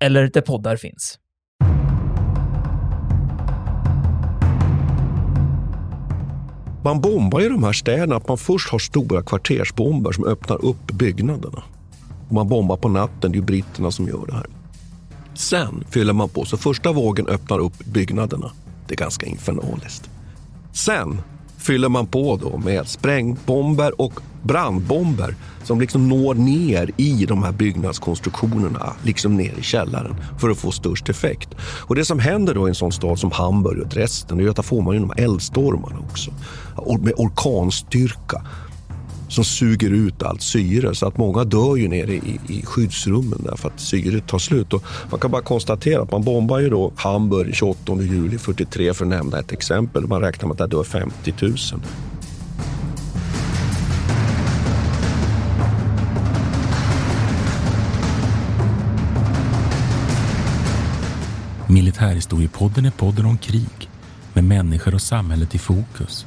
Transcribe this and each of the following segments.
eller där poddar finns. Man bombar ju de här städerna att man först har stora kvartersbomber som öppnar upp byggnaderna. Och man bombar på natten, det är ju britterna som gör det här. Sen fyller man på, så första vågen öppnar upp byggnaderna. Det är ganska infernaliskt. Sen fyller man på då med sprängbomber och brandbomber som liksom når ner i de här byggnadskonstruktionerna, liksom ner i källaren för att få störst effekt. Och Det som händer då i en sån stad som Hamburg och Dresden, och Göta får man ju de här eldstormarna också. Med orkanstyrka som suger ut allt syre. Så att många dör ju nere i, i skyddsrummen därför att syret tar slut. Och man kan bara konstatera att man bombar ju då Hamburg 28 juli 43 för att nämna ett exempel. Man räknar med att det dör 50 000. Militärhistoriepodden är podden om krig med människor och samhället i fokus.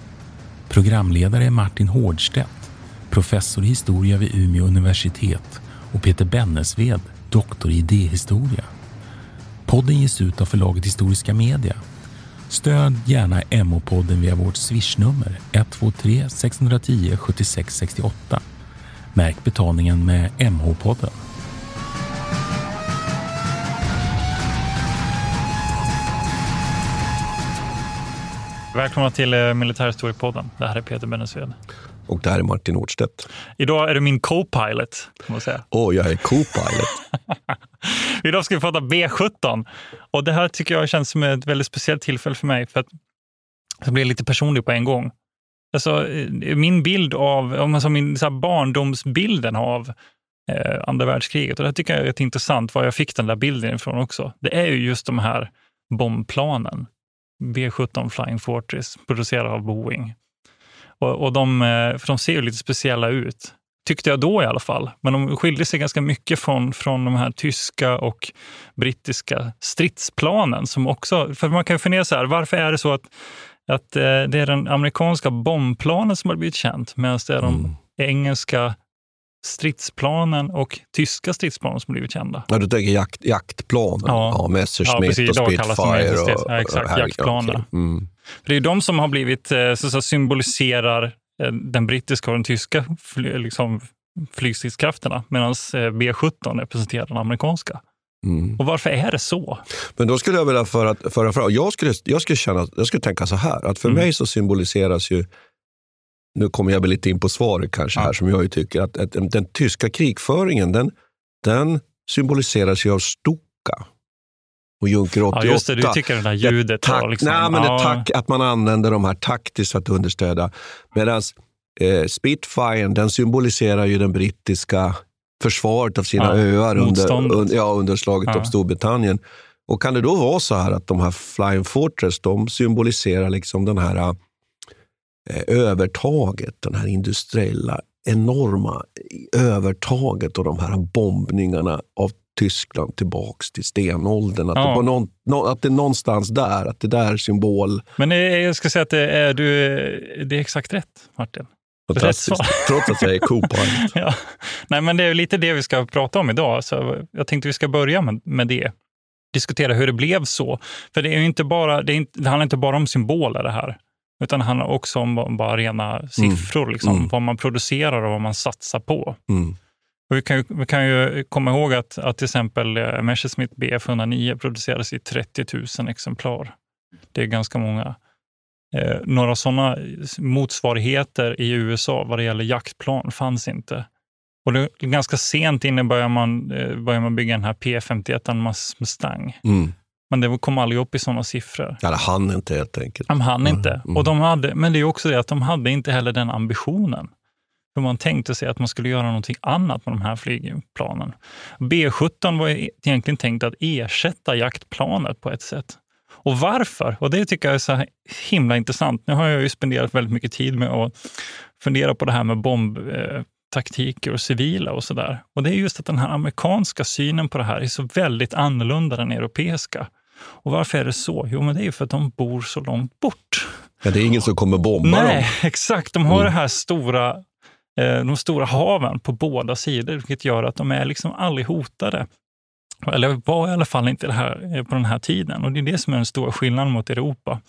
Programledare är Martin Hårdstedt, professor i historia vid Umeå universitet och Peter Bennesved, doktor i idéhistoria. Podden ges ut av förlaget Historiska Media. Stöd gärna MH-podden via vårt swishnummer 123 610 76 68. Märk betalningen med MH-podden. Välkomna till eh, Militärhistoriepodden. Det här är Peter Bennesved. Och det här är Martin Nordstedt. Idag är du min co-pilot. Åh, oh, jag är co-pilot. Idag ska vi prata B17. Och det här tycker jag känns som ett väldigt speciellt tillfälle för mig. För att jag blir lite personlig på en gång. Alltså, eh, min bild av, om man så min så barndomsbilden av eh, andra världskriget. Och det tycker jag är intressant, var jag fick den där bilden ifrån också. Det är ju just de här bombplanen B17 Flying Fortress, producerad av Boeing. Och, och de, eh, för de ser ju lite speciella ut, tyckte jag då i alla fall. Men de skiljer sig ganska mycket från, från de här tyska och brittiska stridsplanen. Som också, för man kan ju fundera så här, varför är det så att, att eh, det är den amerikanska bombplanen som har blivit känt, medan det är de mm. engelska stridsplanen och tyska stridsplanen som blivit kända. Ja, du tänker jakt, jaktplanen? Ja, ja Messerschmitt ja, och Spitfire? Och, ja, exakt, och, jaktplanen. Okay. Mm. Det är de som har blivit, eh, så, så symboliserar eh, den brittiska och den tyska liksom, flygstridskrafterna medan eh, B17 representerar den amerikanska. Mm. Och varför är det så? Men då skulle jag vilja föra, föra fram, jag skulle, jag skulle, känna, jag skulle tänka så här, att för mm. mig så symboliseras ju nu kommer jag väl lite in på svaret kanske här, som jag ju tycker att, att den, den, tyska krigföringen, den, den symboliseras ju av Stuka och Junker 88. Ja, just det, du tycker det där ljudet. Det tak, liksom, nej, men det tak, att man använder de här taktiskt för att understödja. Medan eh, Spitfire, den symboliserar ju den brittiska försvaret av sina ja, öar under, under, ja, under slaget ja. om Storbritannien. Och kan det då vara så här att de här Flying Fortress, de symboliserar liksom den här Eh, övertaget, den här industriella enorma övertaget och de här bombningarna av Tyskland tillbaks till stenåldern. Att, ja. det, någon, no, att det är någonstans där, att det där är symbol. Men jag ska säga att det är, du, det är exakt rätt, Martin. Fantastiskt. Trots att jag är co ja. Nej, men Det är lite det vi ska prata om idag. Så jag tänkte vi ska börja med, med det. Diskutera hur det blev så. För det, är inte bara, det, är inte, det handlar inte bara om symboler det här. Utan det handlar också om bara rena siffror, mm. Liksom, mm. vad man producerar och vad man satsar på. Mm. Vi, kan ju, vi kan ju komma ihåg att, att till exempel eh, Messerschmitt Bf 109 produceras i 30 000 exemplar. Det är ganska många. Eh, några sådana motsvarigheter i USA vad det gäller jaktplan fanns inte. Och det, ganska sent inne började man, eh, började man bygga den här P51 Mustang. Mm. Men det kom aldrig upp i sådana siffror. Ja, det hann inte helt enkelt. De hann inte. Mm. Och de hade, men det är också det att de hade inte heller den ambitionen. För man tänkte sig att man skulle göra någonting annat med de här flygplanen. B17 var egentligen tänkt att ersätta jaktplanet på ett sätt. Och varför? Och det tycker jag är så himla intressant. Nu har jag ju spenderat väldigt mycket tid med att fundera på det här med bombtaktiker och civila och sådär. Och det är just att den här amerikanska synen på det här är så väldigt annorlunda den europeiska. Och varför är det så? Jo, men det är för att de bor så långt bort. Ja, det är ingen som kommer bomba Nej, dem. exakt. De har mm. det här stora, Eh, de stora haven på båda sidor, vilket gör att de är liksom aldrig hotade. Eller var i alla fall inte det här eh, på den här tiden. Och Det är det som är den stora skillnaden mot Europa.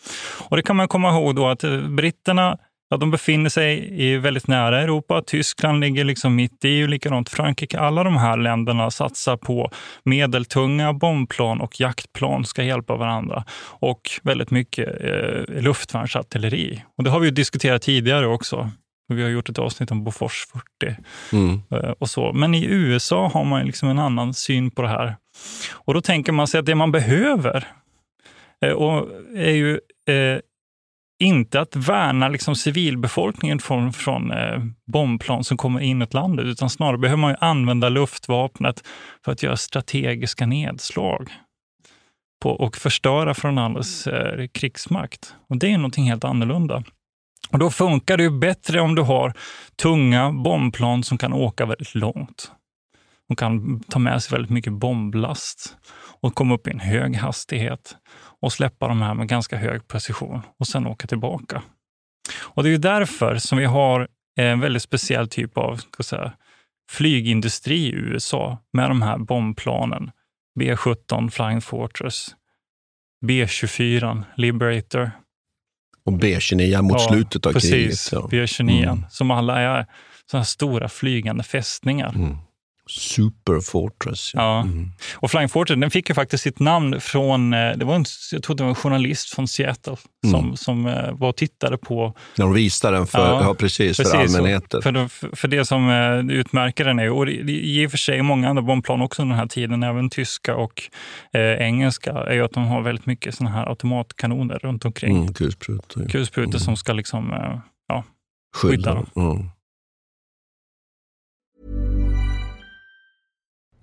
Och Det kan man komma ihåg då att eh, britterna Ja, de befinner sig i väldigt nära Europa. Tyskland ligger liksom mitt i, och likadant Frankrike. Alla de här länderna satsar på medeltunga bombplan och jaktplan ska hjälpa varandra. Och väldigt mycket eh, luftvärnsartilleri. Och det har vi diskuterat tidigare också. Vi har gjort ett avsnitt om Bofors 40 mm. Eh, och så. Men i USA har man liksom en annan syn på det här. Och då tänker man sig att det man behöver eh, och är ju eh, inte att värna liksom civilbefolkningen från, från eh, bombplan som kommer in i landet, utan snarare behöver man använda luftvapnet för att göra strategiska nedslag på, och förstöra från andras eh, krigsmakt. Och Det är någonting helt annorlunda. Och Då funkar det ju bättre om du har tunga bombplan som kan åka väldigt långt. De kan ta med sig väldigt mycket bomblast och komma upp i en hög hastighet och släppa de här med ganska hög precision och sen åka tillbaka. Och Det är därför som vi har en väldigt speciell typ av ska säga, flygindustri i USA med de här bombplanen. B-17 Flying Fortress, B-24 Liberator. Och B-29 mot ja, slutet av precis, kriget. Ja. B-29, mm. som alla är sådana stora flygande fästningar. Mm. Super Fortress. Ja. ja. Mm. Och Flying Fortress den fick ju faktiskt sitt namn från, eh, det var en, jag tror det var en journalist från Seattle som, mm. som uh, var och tittade på... När de visade den för, ja, ja precis, precis, för allmänheten. För, för, det som uh, utmärker den är, och i och för sig många andra bombplan också den här tiden, även tyska och uh, engelska, är ju att de har väldigt mycket såna här automatkanoner runt omkring. Mm, kulsprutor. Kulsprutor mm. som ska liksom, ja, skydda, skydda dem.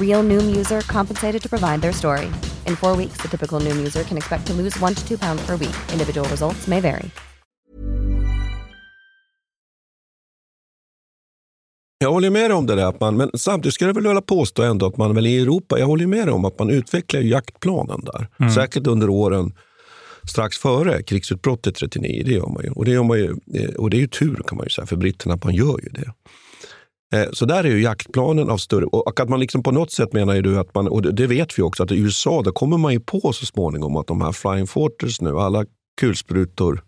Real Noom user compensated to provide their story. In four weeks, the typical Noom user can expect to lose one to two pounds per week. Individual results may vary. Jag håller med om det där, att man, men samtidigt skulle jag väl vilja påstå ändå att man väl i Europa, jag håller med om att man utvecklar jaktplanen där. Mm. Säkert under åren strax före krigsutbrottet 39, det gör man ju. Och det, gör man ju, eh, och det är ju tur kan man ju säga för britterna att man gör ju det. Eh, så där är ju jaktplanen av större... Och att man liksom på något sätt menar ju du att man, och det vet vi också, att i USA där kommer man ju på så småningom att de här Flying Fortress nu, alla kulsprutor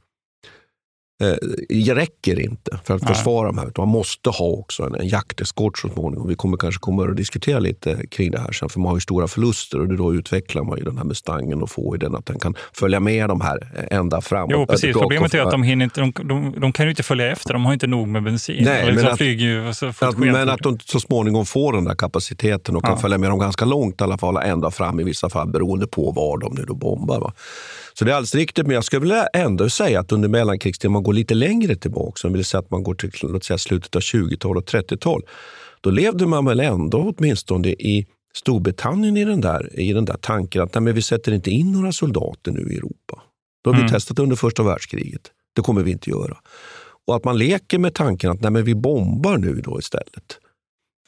eh, räcker inte för att Nej. försvara de här. Man måste ha också en, en jakteskort så småningom. Vi kommer kanske komma att diskutera lite kring det här sen, för man har ju stora förluster och då utvecklar man ju den här Mustangen och får ju den att den kan följa med de här eh, ända fram. Jo, precis. Problemet är att de, hinner inte, de, de, de kan ju inte följa efter. De har inte nog med bensin. Nej, Och men att- ju så fort Att, men att de så småningom får den där kapaciteten och kan Ja. följa med dem ganska långt i alla fall, ända fram i vissa fall beroende på var de nu då bombar. Va? Så det är alldeles riktigt, men jag skulle vilja ändå säga att under mellankrigstiden, man går lite längre tillbaka, så vill säga att man går till låt säga, slutet av 20-tal och 30-tal, då levde man väl ändå åtminstone i Storbritannien i den där, i den där tanken att nej, vi sätter inte in några soldater nu i Europa. Då har vi Mm. testat under första världskriget. Det kommer vi inte göra. Och att man leker med tanken att nej, vi bombar nu då istället.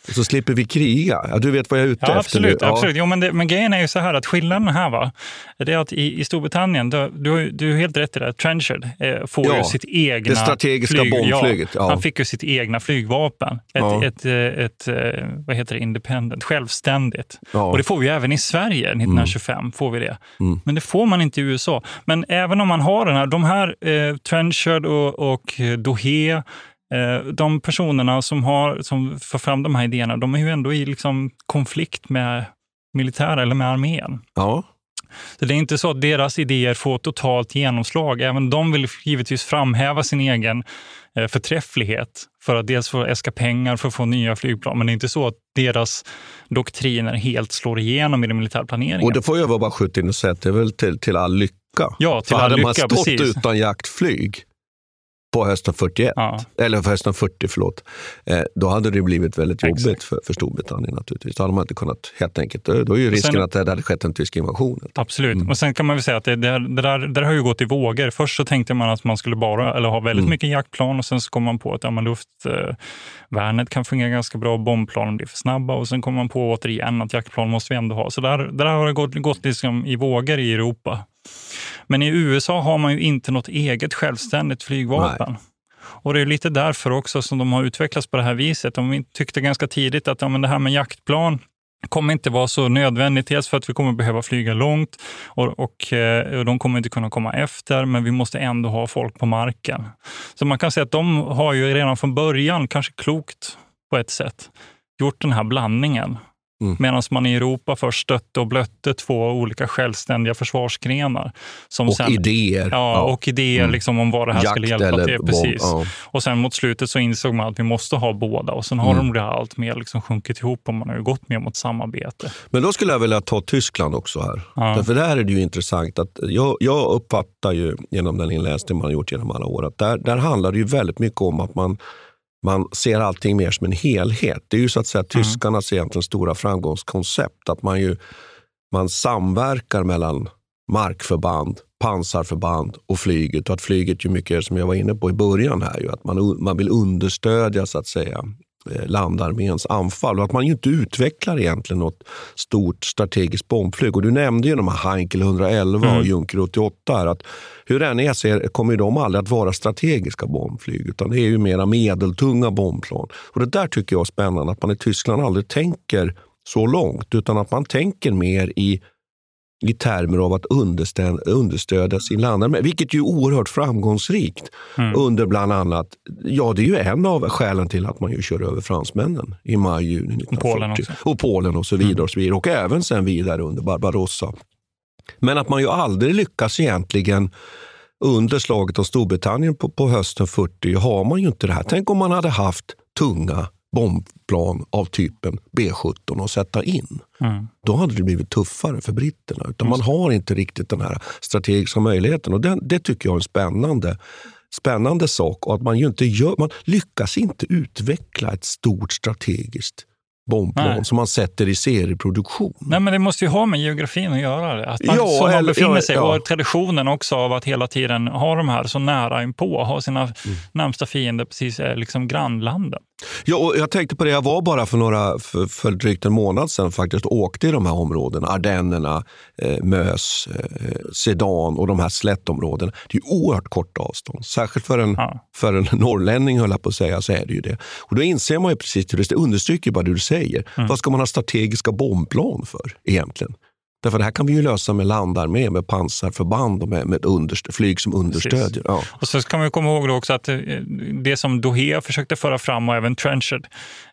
Och så slipper vi kriga. Ja, du vet vad jag är ute Ja, efter absolut. nu. Ja. absolut. Jo, men, det, men grejen är ju så här att skillnaden här va, det är att i, i Storbritannien, du, du, du är helt rätt i det, Trenchard eh, får Ja, ju sitt egna det strategiska flyg, bombflyget, ja. Han fick ju sitt egna flygvapen. Ett, Ja. ett, eh, ett, eh, vad heter det, independent, självständigt. Ja. Och det får vi ju även i Sverige 1925. får vi det. Mm. Men det får man inte i USA. Men även om man har den här, de här eh, Trenchard och, och Dohe, de personerna som, har, som får fram de här idéerna, de är ju ändå i liksom konflikt med militär eller med armén. Ja. Så det är inte så att deras idéer får totalt genomslag. Även de vill givetvis framhäva sin egen eh, förträfflighet för att dels få äska pengar för att få nya flygplan. Men det är inte så att deras doktriner helt slår igenom i den militära planeringen. Och det får jag bara skjuta in och säga att det är väl till, till all lycka. Ja, till För all hade man lycka, stått precis. utan jaktflyg på hösten 41, Ja. eller hösten 40, förlåt, eh, då hade det blivit väldigt Exakt. jobbigt för, för Storbritannien naturligtvis. Då hade man inte kunnat, helt enkelt, då då är ju risken sen- att det hade skett en tysk invasion. Absolut. Mm. Och sen kan man väl säga att det, det, det, där, det där har ju gått i vågor. Först så tänkte man att man skulle bara eller ha väldigt Mm. mycket jaktplan och sen så kom man på att ja, men luftvärnet kan fungera ganska bra, bombplanen blir för snabba och sen kom man på återigen att jaktplan måste vi ändå ha. Så där, där har det gått, gått liksom i vågor i Europa. Men i USA har man ju inte något eget självständigt flygvapen. Och det är lite därför också som de har utvecklats på det här viset. De tyckte ganska tidigt att ja, men det här med jaktplan kommer inte vara så nödvändigt. Dels för att vi kommer behöva flyga långt och, och, eh, och de kommer inte kunna komma efter, men vi måste ändå ha folk på marken. Så man kan säga att de har ju redan från början, kanske klokt på ett sätt, gjort den här blandningen. Mm. Medan man i Europa först stötte och blötte två olika självständiga försvarsgrenar. Som Och sen, idéer. Ja, och idéer Mm. liksom om vad det här Jakt skulle hjälpa till. Precis. ja. Och sen mot slutet så insåg man att vi måste ha båda och sen har Mm. de det allt mer liksom sjunkit ihop och man har gått mer mot samarbete. Men då skulle jag vilja ta Tyskland också här. Ja. Därför där är det ju intressant. att Jag, jag uppfattar ju genom den inläsning man har gjort genom alla år att där, där handlar det ju väldigt mycket om att man, man ser allting mer som en helhet. Det är ju så att säga tyskarnas egentligen stora framgångskoncept. Att man, ju, man samverkar mellan markförband, pansarförband och flyget. Och att flyget ju mycket, som jag var inne på i början här, ju, att man, man vill understödja så att säga landarméns anfall och att man inte utvecklar egentligen något stort strategiskt bombflyg. Och du nämnde ju de här Heinkel 111 och Mm. Junker 88. Här, att hur det än är så kommer de aldrig att vara strategiska bombflyg utan det är ju mera medeltunga bombplan. Och det där tycker jag är spännande, att man i Tyskland aldrig tänker så långt utan att man tänker mer i i termer av att understödja, understödja sin landarmé, vilket ju är oerhört framgångsrikt Mm. under bland annat, ja det är ju en av skälen till att man ju kör över fransmännen i maj, juni 1940. Polen. Mm. Och Polen och så vidare. Och, så vidare. och även sen vidare under Barbarossa. Men att man ju aldrig lyckas egentligen under slaget av Storbritannien på, på hösten 40 har man ju inte det här. Tänk om man hade haft tunga bombplan av typen B17 att sätta in. Mm. Då hade det blivit tuffare för britterna. Utan man har inte riktigt den här strategiska möjligheten. Och den, det tycker jag är en spännande, spännande sak. Och att man, ju inte gör, man lyckas inte utveckla ett stort strategiskt bombplan Nej. som man sätter i serieproduktion. Nej, men det måste ju ha med geografin att göra. Det. Att man, Ja, man befinner ja, sig ja. och traditionen också av att hela tiden ha de här så nära inpå, ha sina Mm. närmsta fiender precis eh, liksom grannlanden. Ja, och jag tänkte på det, jag var bara för, några, för, för drygt en månad sedan faktiskt och åkte i de här områdena. Ardennerna, eh, Mös, eh, Sedan och de här slättområdena. Det är oerhört korta avstånd. Särskilt för en, Ja. för en norrlänning höll jag på att säga, så är det ju det. Och då inser man ju precis, det understryker bara det du säger. Mm. Vad ska man ha strategiska bombplan för egentligen? Därför det här kan vi ju lösa med landarmé, med pansarförband och med, med underst- flyg som understödjer. Ja. Och så kan vi komma ihåg då också att eh, det som Dohe försökte föra fram och även Trenched,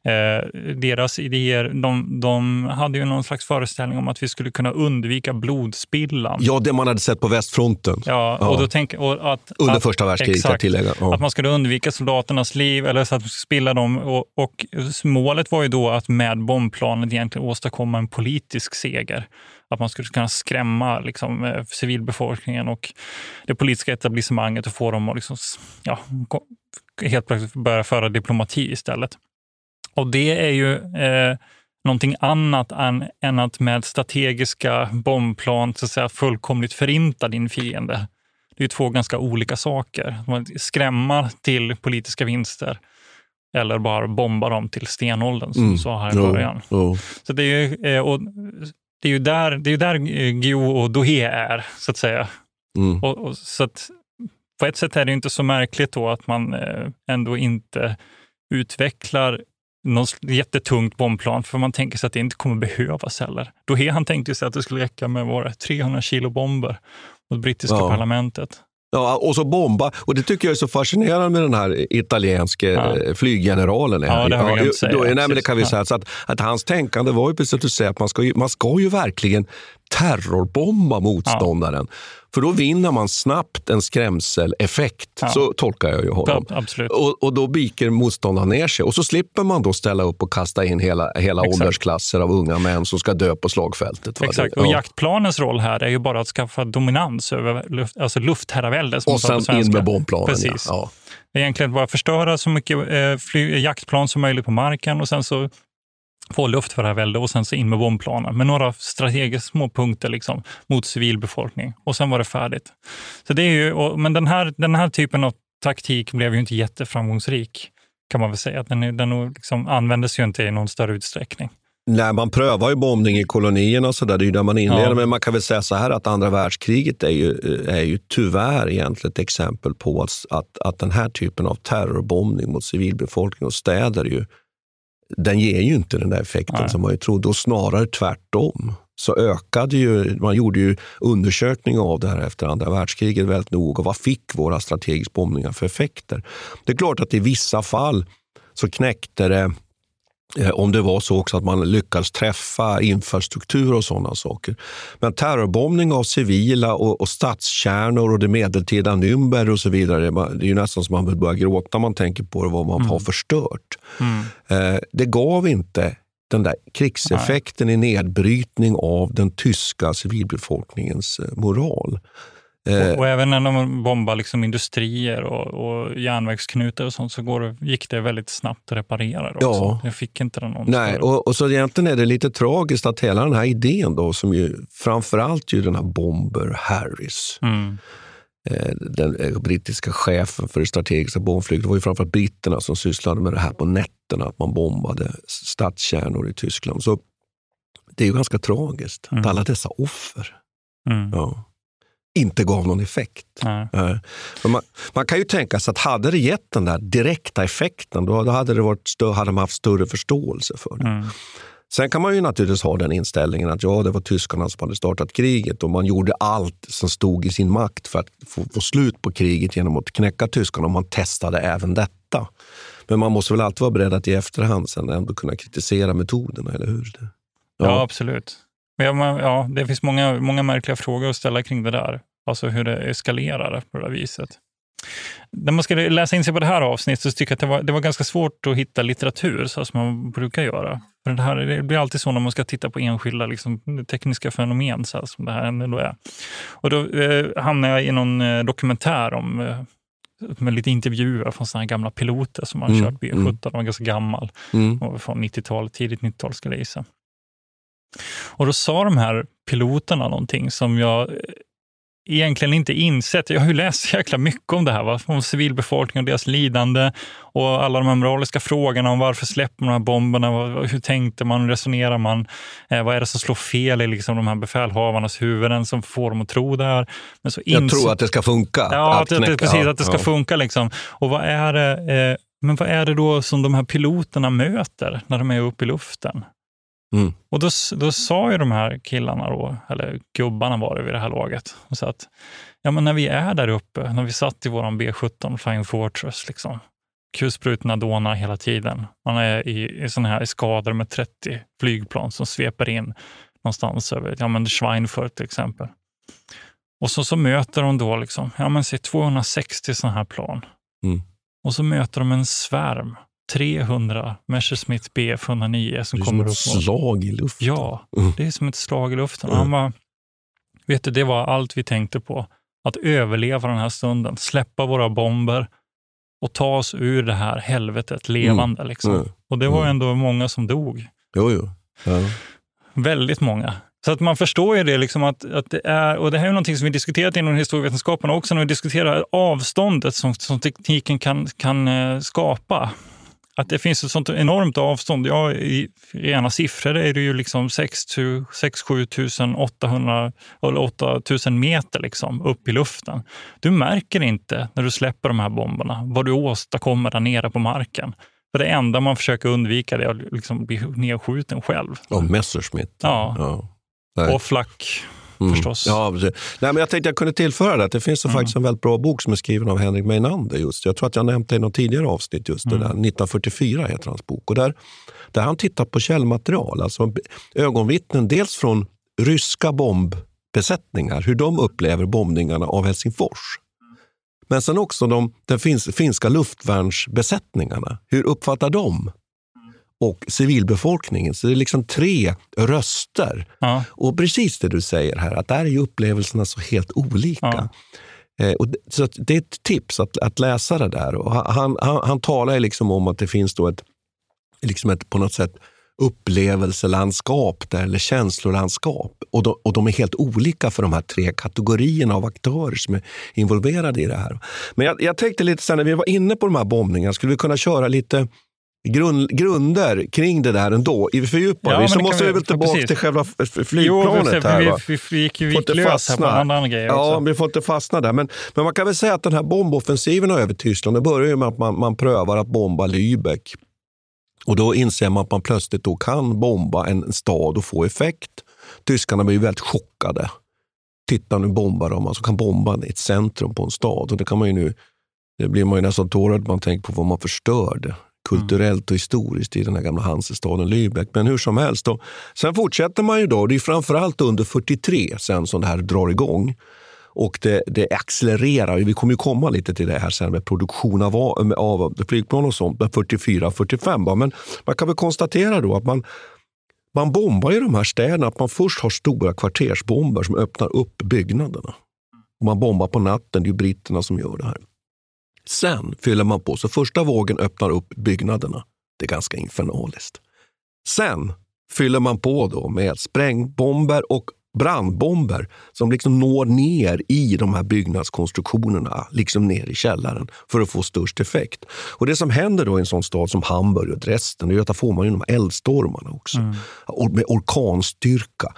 eh, deras idéer, de, de hade ju någon slags föreställning om att vi skulle kunna undvika blodspillan. ja, det man hade sett på västfronten Ja, och då tänk, och att, under att, första världskriget, jag exakt. tillägga. Ja. Att man skulle undvika soldaternas liv eller så att spilla dem. Och, och målet var ju då att med bombplanet egentligen åstadkomma en politisk seger. Att man skulle kunna skrämma liksom, eh, civilbefolkningen och det politiska etablissemanget och få dem att liksom, ja, helt plötsligt börja föra diplomati istället. Och det är ju eh, någonting annat än, än att med strategiska bombplan så att säga, fullkomligt förinta din fiende. Det är två ganska olika saker. Skrämma till politiska vinster eller bara bomba dem till stenåldern som Mm. du sa här i början. jo. Så det är ju, eh, och det är ju där, det är där eh, Guillou och Dohe är, så att säga. Mm. Och, och, så att, på ett sätt är det inte så märkligt då att man eh, ändå inte utvecklar något jättetungt bombplan, för man tänker sig att det inte kommer behövas heller. Dohe han tänkte sig att det skulle räcka med våra 300 kilo bomber mot brittiska Ja. parlamentet. Ja, och så bomba. Och det tycker jag är så fascinerande med den här italienske Ja. eh, flyggeneralen. Ja, det har vi glömt säga. Då, nej, men det Precis. kan vi Ja. säga. Så att, att hans tänkande var ju precis att du säger, att man ska ju, man ska ju verkligen terrorbomba motståndaren. För då vinner man snabbt en skrämseleffekt. Ja. Så tolkar jag ju honom. Ja. Och, och då viker motståndaren ner sig. Och så slipper man då ställa upp och kasta in hela, hela Exakt. åldersklasser av unga män som ska dö på slagfältet. va? Exakt, och ja. jaktplanens roll här är ju bara att skaffa dominans över luft, alltså luftherravälde. Och sen in med bombplanen. Precis. Ja. Egentligen bara förstöra så mycket eh, jaktplan som möjligt på marken och sen så få luftherravälde och sen så in med bombplanen med några strategiskt små punkter liksom, mot civilbefolkning. Och sen var det färdigt. Så det är ju, och, men den här, den här typen av taktik blev ju inte jätteframgångsrik kan man väl säga. Att Den, den liksom användes ju inte i någon större utsträckning. Nej, man prövar ju bombning i kolonierna och så där. Det är ju där man inleder. Ja. Men man kan väl säga så här att andra världskriget är ju, är ju tyvärr egentligen ett exempel på att, att, att den här typen av terrorbombning mot civilbefolkning och städer ju, den ger ju inte den där effekten Nej. som man ju trodde. Och snarare tvärtom. Så ökade ju, man gjorde ju undersökningar av det här efter andra världskriget väldigt noga. Vad fick våra strategiska bombningar för effekter? Det är klart att i vissa fall så knäckte det Om det var så också att man lyckades träffa infrastruktur och sådana saker. Men terrorbombning av civila och, och stadskärnor och det medeltida Nürnberg och så vidare. det är- ju nästan som man vill börja gråta när man tänker på det, vad man har förstört. Eh, Det gav inte den där krigseffekten i nedbrytning av den tyska civilbefolkningens eh, moral. Eh, Och, och även när de bombar liksom industrier och, och järnvägsknutar och sånt så går det, gick det väldigt snabbt att reparera det också. Ja. Jag fick inte den någon Nej, och, och så egentligen är det lite tragiskt att hela den här idén då, som ju framförallt ju den här Bomber Harris, Mm. eh, den eh, brittiska chefen för det strategiska bombflyget, det var ju framförallt britterna som sysslade med det här på nätterna, att man bombade stadskärnor i Tyskland. Så det är ju ganska tragiskt Mm. att alla dessa offer Mm. ja, inte gav någon effekt. Nej. Man, man kan ju tänka sig att hade det gett den där direkta effekten, då, då hade, det varit stö, hade man haft större förståelse för det. Mm. Sen kan man ju naturligtvis ha den inställningen att ja, det var tyskarna som hade startat kriget och man gjorde allt som stod i sin makt för att få, få slut på kriget genom att knäcka tyskarna och man testade även detta. Men man måste väl alltid vara beredd att i efterhand sen ändå kunna kritisera metoderna, eller hur? Ja, absolut. Ja, ja, det finns många, många märkliga frågor att ställa kring det där. Alltså hur det eskalerar på det där viset. När man ska läsa in sig på det här avsnittet så tycker jag att det var, det var ganska svårt att hitta litteratur så som man brukar göra. För det, här, det blir alltid så när man ska titta på enskilda liksom, tekniska fenomen så som det här ändå är. Och då eh, hamnar jag i någon eh, dokumentär om eh, med lite intervjuer från såna gamla piloter som har Mm, kört B17. mm. De var ganska gammal. Mm. Var från 90-talet, tidigt 90-tal skulle jag gissa. Och då sa de här piloterna någonting som jag eh, egentligen inte insett. Jag har ju läst så jäkla mycket om det här, va? om civilbefolkningen och deras lidande och alla de här moraliska frågorna om varför släpper man de här bomberna, hur tänkte man, hur resonerar man, eh, vad är det som slår fel i liksom de här befälhavarnas huvuden som får dem att tro det här. Men så Jag tror att det ska funka. Ja, att, att, precis, att det ska ja. funka. Liksom. Och vad är det, eh, men vad är det då som de här piloterna möter när de är uppe i luften? Mm. Och då, då sa ju de här killarna, då, eller gubbarna var det vid det här laget, och sa att ja, men när vi är där uppe, när vi satt i vår B17 Flying Fortress, liksom, kulsprutorna dånar hela tiden. Man är i, i såna här skador med 30 flygplan som sveper in någonstans över ja, men Schweinfurt till exempel. Och så, så möter de då liksom, ja, men, se 260 sådana här plan. Mm. Och så möter de en svärm, 300 Messerschmitt Bf 109 som Det är kommer som upp. ett slag i luften. Ja, Mm. det är som ett slag i luften. Mm. Han bara, vet du, det var allt vi tänkte på. Att överleva den här stunden, släppa våra bomber och ta oss ur det här helvetet levande. Liksom. Mm. Och det var Mm. ändå många som dog. Jo, jo. Ja. Väldigt många. Så att man förstår ju det, liksom att, att det är, och det här är någonting som vi diskuterat inom historievetenskapen också, när vi diskuterar avståndet som, som tekniken kan, kan eh, skapa. Att det finns ett sånt enormt avstånd. Ja, I rena siffror är det ju liksom 6 7 800 eller 8 000 meter liksom, upp i luften. Du märker inte när du släpper de här bomberna vad du åstadkommer där nere på marken. För det enda man försöker undvika det är att liksom bli nedskjuten själv. Och Messerschmitt. Ja. ja. Och flack Mm. förstås. Ja, precis. Nej, men jag tänkte jag kunde tillföra det. Det finns Mm. faktiskt en väldigt bra bok som är skriven av Henrik Meinander. Just. Jag tror att jag nämnt det i något tidigare avsnitt. just det Mm. där. 1944 heter hans bok. Och där, där han tittar på källmaterial, alltså ögonvittnen dels från ryska bombbesättningar, hur de upplever bombningarna av Helsingfors. Men sen också de, finns, finska luftvärnsbesättningarna. Hur uppfattar de? Och civilbefolkningen. Så det är liksom tre röster. Ja. Och precis det du säger här, att där är upplevelserna så helt olika. Eh, och det, så det är ett tips att, att läsa det där. Och han, han, han talar liksom om att det finns då ett, liksom ett på något sätt upplevelselandskap där, eller känslolandskap. Och de, och de är helt olika för de här tre kategorierna av aktörer som är involverade i det här. Men jag, jag tänkte lite sen när vi var inne på de här bombningarna, skulle vi kunna köra lite grund, grunder kring det där ändå? I fördjupar Ja, vi så måste vi vi- väl tillbaka precis. till själva f- f- Jo, flygplanet. vi, här, vi, va? vi, vi gick ju Får inte viklös här på fastna. andra grejer Ja, också. vi får inte fastna där. Men, men man kan väl säga att den här bomboffensiven över Tyskland, det börjar ju med att man, man prövar att bomba Lübeck. Och då inser man att man plötsligt då kan bomba en stad och få effekt. Tyskarna blir ju väldigt chockade. Titta nu bombar de, alltså kan bomba ett centrum på en stad. Och det kan man ju nu, det blir man ju nästan tårögd man tänker på vad man förstörde kulturellt och historiskt i den här gamla Hansestaden Lübeck. Men hur som helst. Då. Sen fortsätter man ju då, det är framförallt under 43 sen som det här drar igång. Och det, det accelererar. Vi kommer ju komma lite till det här sen med produktion av, av flygplan och sånt, 44-45. Men man kan väl konstatera då att man, man bombar ju de här städerna. Att man först har stora kvartersbomber som öppnar upp byggnaderna. Och man bombar på natten, det är ju britterna som gör det här. Sen fyller man på, så första vågen öppnar upp byggnaderna. Det är ganska infernaliskt. Sen fyller man på då med sprängbomber och brandbomber som liksom når ner i de här byggnadskonstruktionerna, liksom ner i källaren för att få störst effekt. Och Det som händer då i en sån stad som Hamburg och Dresden, att där får man ju de här eldstormarna också. Och Med orkanstyrka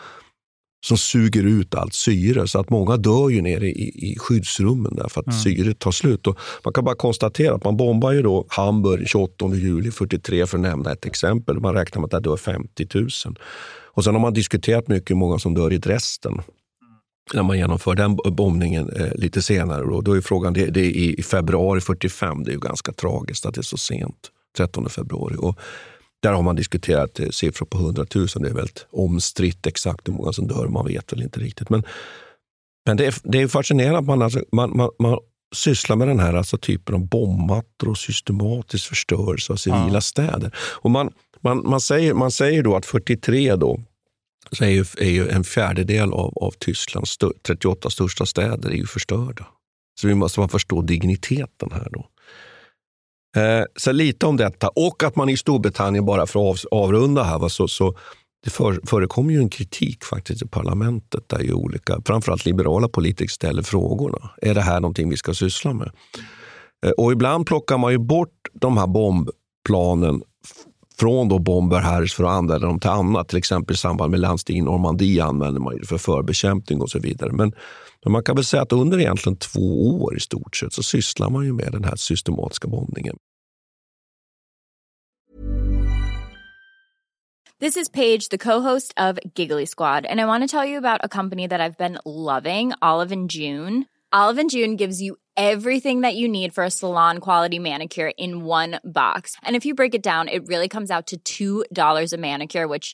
som suger ut allt syre. Så att många dör ju nere i, i skyddsrummen där för att Mm. syret tar slut. Och man kan bara konstatera att man bombar ju då Hamburg 28 juli 43 för att nämna ett exempel. Man räknar med att det dör 50 000. Och sen har man diskuterat mycket hur många som dör i Dresden när man genomför den bombningen eh, lite senare. Då, då är frågan, det, det är i, i februari 45, det är ju ganska tragiskt att det är så sent, 13 februari. Och där har man diskuterat eh, siffror på 100 000. Det är väldigt omstritt exakt hur många som dör, man vet väl inte riktigt. Men, men det, är, det är fascinerande att man, alltså, man, man, man sysslar med den här alltså, typen av bombmattor och systematisk förstörelse av civila Ja. städer. Och man, man, man, säger, man säger då att 43 då, så är ju, är ju en fjärdedel av, av Tysklands stö, 38 största städer är ju förstörda. Så vi måste man förstå digniteten här. då. Eh, så lite om detta. Och att man i Storbritannien, bara för att av, avrunda här, va, så, så det för, förekommer ju en kritik faktiskt i parlamentet där ju olika, framförallt liberala politiker ställer frågorna. Är det här någonting vi ska syssla med? Eh, och ibland plockar man ju bort de här bombplanen från då bomber här för att använda dem till annat. Till exempel i samband med landstigning i Normandie använder man det för förbekämpning och så vidare. Men, men man kan väl säga att under egentligen två år i stort sett så sysslar man ju med den här systematiska bombningen. This is Paige, the co-host of Giggly Squad, and I want to tell you about a company that I've been loving, Olive and June. Olive and June gives you everything that you need for a salon quality manicure in one box. And if you break it down, it really comes out to $2 a manicure, which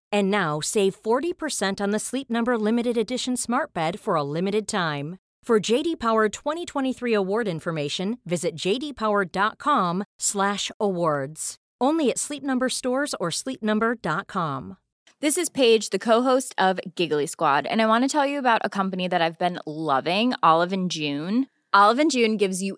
And now save 40% on the Sleep Number limited edition Smart Bed for a limited time. For JD Power 2023 award information, visit jdpower.com/awards. Only at Sleep Number stores or sleepnumber.com. This is Paige, the co-host of Giggly Squad, and I want to tell you about a company that I've been loving, Olive and June. Olive and June gives you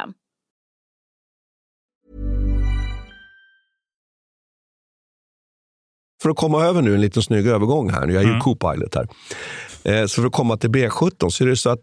För att komma över nu, en liten snygg övergång här. Jag är ju Mm. co-pilot här. Eh, så för att komma till B17 så är det så att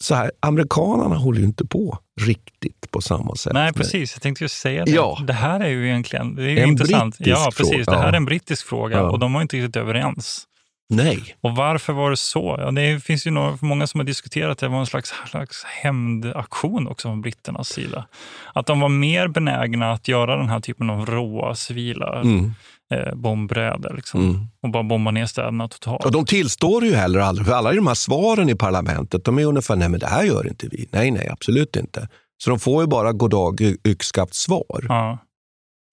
så här, amerikanerna håller ju inte på riktigt på samma sätt. Nej, precis. Jag tänkte just säga det. Ja. Det här är ju egentligen det är ju En intressant. Ja, precis. fråga. Det här är en brittisk fråga Ja. och de var inte riktigt överens. Nej. Och varför var det så? Ja, det finns ju några, många som har diskuterat att det var en slags, slags hämndaktion också från britternas sida. Att de var mer benägna att göra den här typen av råa civila Mm. Eh, bombräder liksom, Mm. och bara bomba ner städerna totalt. Och de tillstår ju heller aldrig, för alla de här svaren i parlamentet, de är ungefär, nej men det här gör inte vi. Nej, nej, absolut inte. Så de får ju bara goddag yxskaft svar. Ja.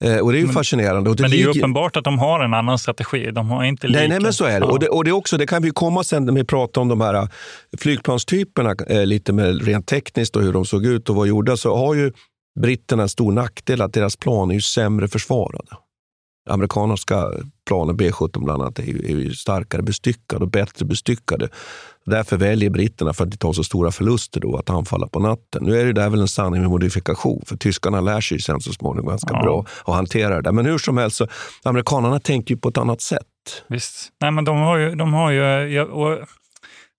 Eh, och det är ju Men- fascinerande. Och Men det är ju uppenbart att de har en annan strategi. De har inte lika... Nej, nej, men så är det. Ja. Och det, och det, också, det kan vi komma sen när vi pratar om de här eh, flygplanstyperna, eh, lite med rent tekniskt och hur de såg ut och var gjorda, så har ju britterna en stor nackdel att deras plan är ju sämre försvarade. Amerikanska planen, B17 bland annat, är ju, är starkare bestyckade och bättre bestyckade. Därför väljer britterna, för att inte ta så stora förluster, då, att anfalla på natten. Nu är det där väl en sanning med modifikation, för tyskarna lär sig sen så småningom ganska Ja. bra att hantera det där. Men hur som helst, så, amerikanerna tänker ju på ett annat sätt. Visst. Nej, men de har ju... De har ju och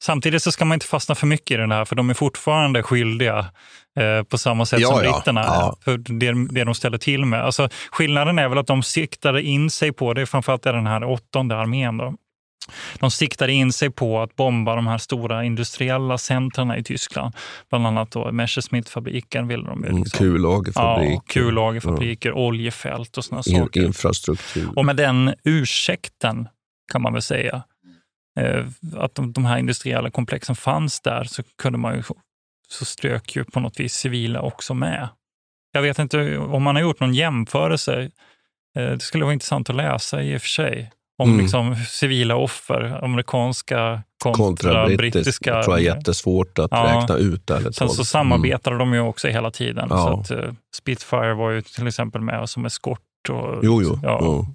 samtidigt så ska man inte fastna för mycket i den här, för de är fortfarande skyldiga eh, på samma sätt Ja, som ja. britterna. Ja. För det, det de ställer till med. Alltså, skillnaden är väl att de siktade in sig på, det är framförallt den här åttonde armén, då. De siktade in sig på att bomba de här stora industriella centrarna i Tyskland. Bland annat då Messerschmitt-fabriken ville de ju. Mm, Liksom. kullagerfabrik. Ja, kullagerfabriker, oljefält och såna In, saker. infrastruktur. Och med den ursäkten, kan man väl säga, att de, de här industriella komplexen fanns där, så kunde man ju, så strök ju på något vis civila också med. Jag vet inte om man har gjort någon jämförelse. Eh, det skulle vara intressant att läsa i och för sig. Om Mm. liksom civila offer, amerikanska kontra, kontra brittisk. brittiska. Jag tror jag är jättesvårt att Ja. räkna ut. Sen så samarbetade de ju också hela tiden. Ja. Så att, eh, Spitfire var ju till exempel med som eskort. Och, Jo, jo. Ja. jo.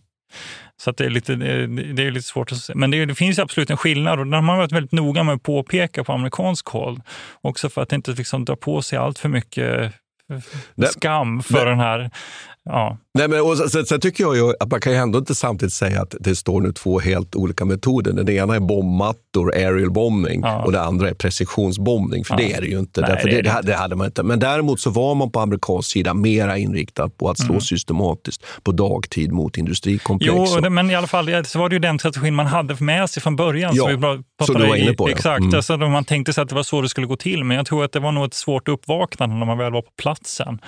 Så det, är lite, det är- det är lite svårt att se. Men det, det finns absolut en skillnad och den har man varit väldigt noga med att påpeka på amerikansk håll. Också för att inte liksom dra på sig allt för mycket eh, skam för det- den här Ja. Nej, men, och sen, sen tycker jag ju att man kan ju ändå inte samtidigt säga att det står nu två helt olika metoder. Den ena är bombmattor, aerial bombing, Ja. och det andra är precisionsbombning. För Ja. det är det ju inte. Nej, därför det det, det hade man inte. Men däremot så var man på amerikansk sida mera inriktad på att slå Mm. systematiskt på dagtid mot industrikomplex. Jo, men i alla fall så var det ju den strategin man hade med sig från början. Ja, så vi som du var inne i- på, ja. Exakt, Mm. alltså, man tänkte sig att det var så det skulle gå till. Men jag tror att det var nog ett svårt uppvaknande när man väl var på platsen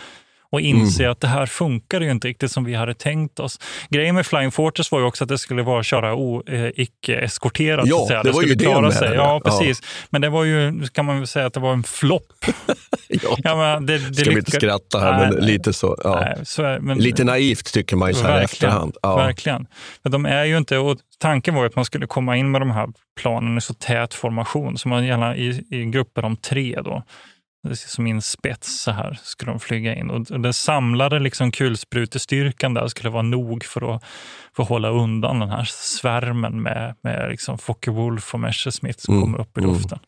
och inse Mm. att det här funkar ju inte riktigt som vi hade tänkt oss. Grejen med Flying Fortress var ju också att det skulle vara köra o, eh, icke-eskorterat. Ja, att säga. det var ju skulle idén klara med sig. det. Ja, Ja. precis. Men det var ju, kan man väl säga att det var en flopp. ja. Ja, men det, det Ska vi inte skratta här, Nej, men nej. lite så. Ja. Nej, så men, Lite naivt tycker man ju så här i efterhand. Ja. Verkligen. Men de är ju inte, och tanken var ju att man skulle komma in med de här planen i så tät formation, så man gärna i, i grupper om tre då. Som i en spets så här skulle de flyga in. Och den samlade liksom kulsprutestyrkan där skulle vara nog för att, för att hålla undan den här svärmen med, med liksom Focke-Wulf och Messerschmitt som Mm, kommer upp i mm. luften.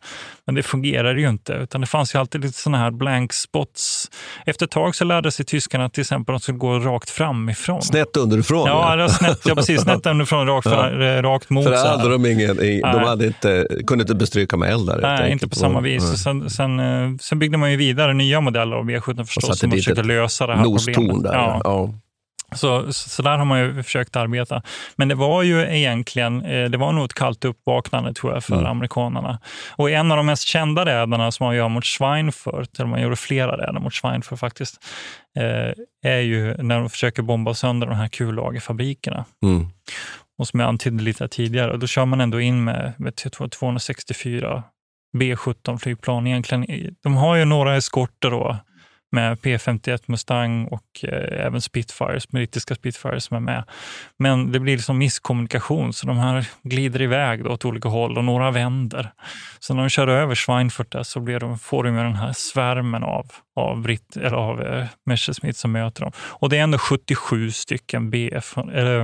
Men det fungerar ju inte, utan det fanns ju alltid lite sådana här blank spots. Efter ett tag så lärde sig tyskarna till exempel att de skulle gå rakt framifrån. Snett underifrån. Ja, eller snett, ja precis. Snett underifrån, rakt, Ja. för, rakt mot. För det hade de ingen, de hade inte, kunde inte bestryka med eld där. Nej, inte på samma vis. Nej. Och Sen, sen, eh, sen byggde man ju vidare nya modeller av V17 Och förstås, som försökte lösa det här problemet. där. Ja. Så, så, där har man ju försökt arbeta. Men det var ju egentligen, eh, det var nog ett kallt uppvaknande tror jag för Mm. amerikanerna. Och en av de mest kända räderna som man gör mot Schweinfurt, eller man gjorde flera räder mot Schweinfurt faktiskt, eh, är ju när de försöker bomba sönder de här kullagerfabrikerna. Mm. Och som jag antydde lite tidigare, då kör man ändå in med, med T- 264 B17 flygplan. Egentligen, de har ju några eskorter då med P51 Mustang och eh, även Spitfires, brittiska Spitfires som är med. Men det blir liksom misskommunikation, så de här glider iväg då åt olika håll och några vänder. Så när de kör över Schweinfurt där så blir de, får de den här svärmen av, av, Brit, eller av eh, Messerschmitt som möter dem. Och det är ändå 77 stycken BF, eller,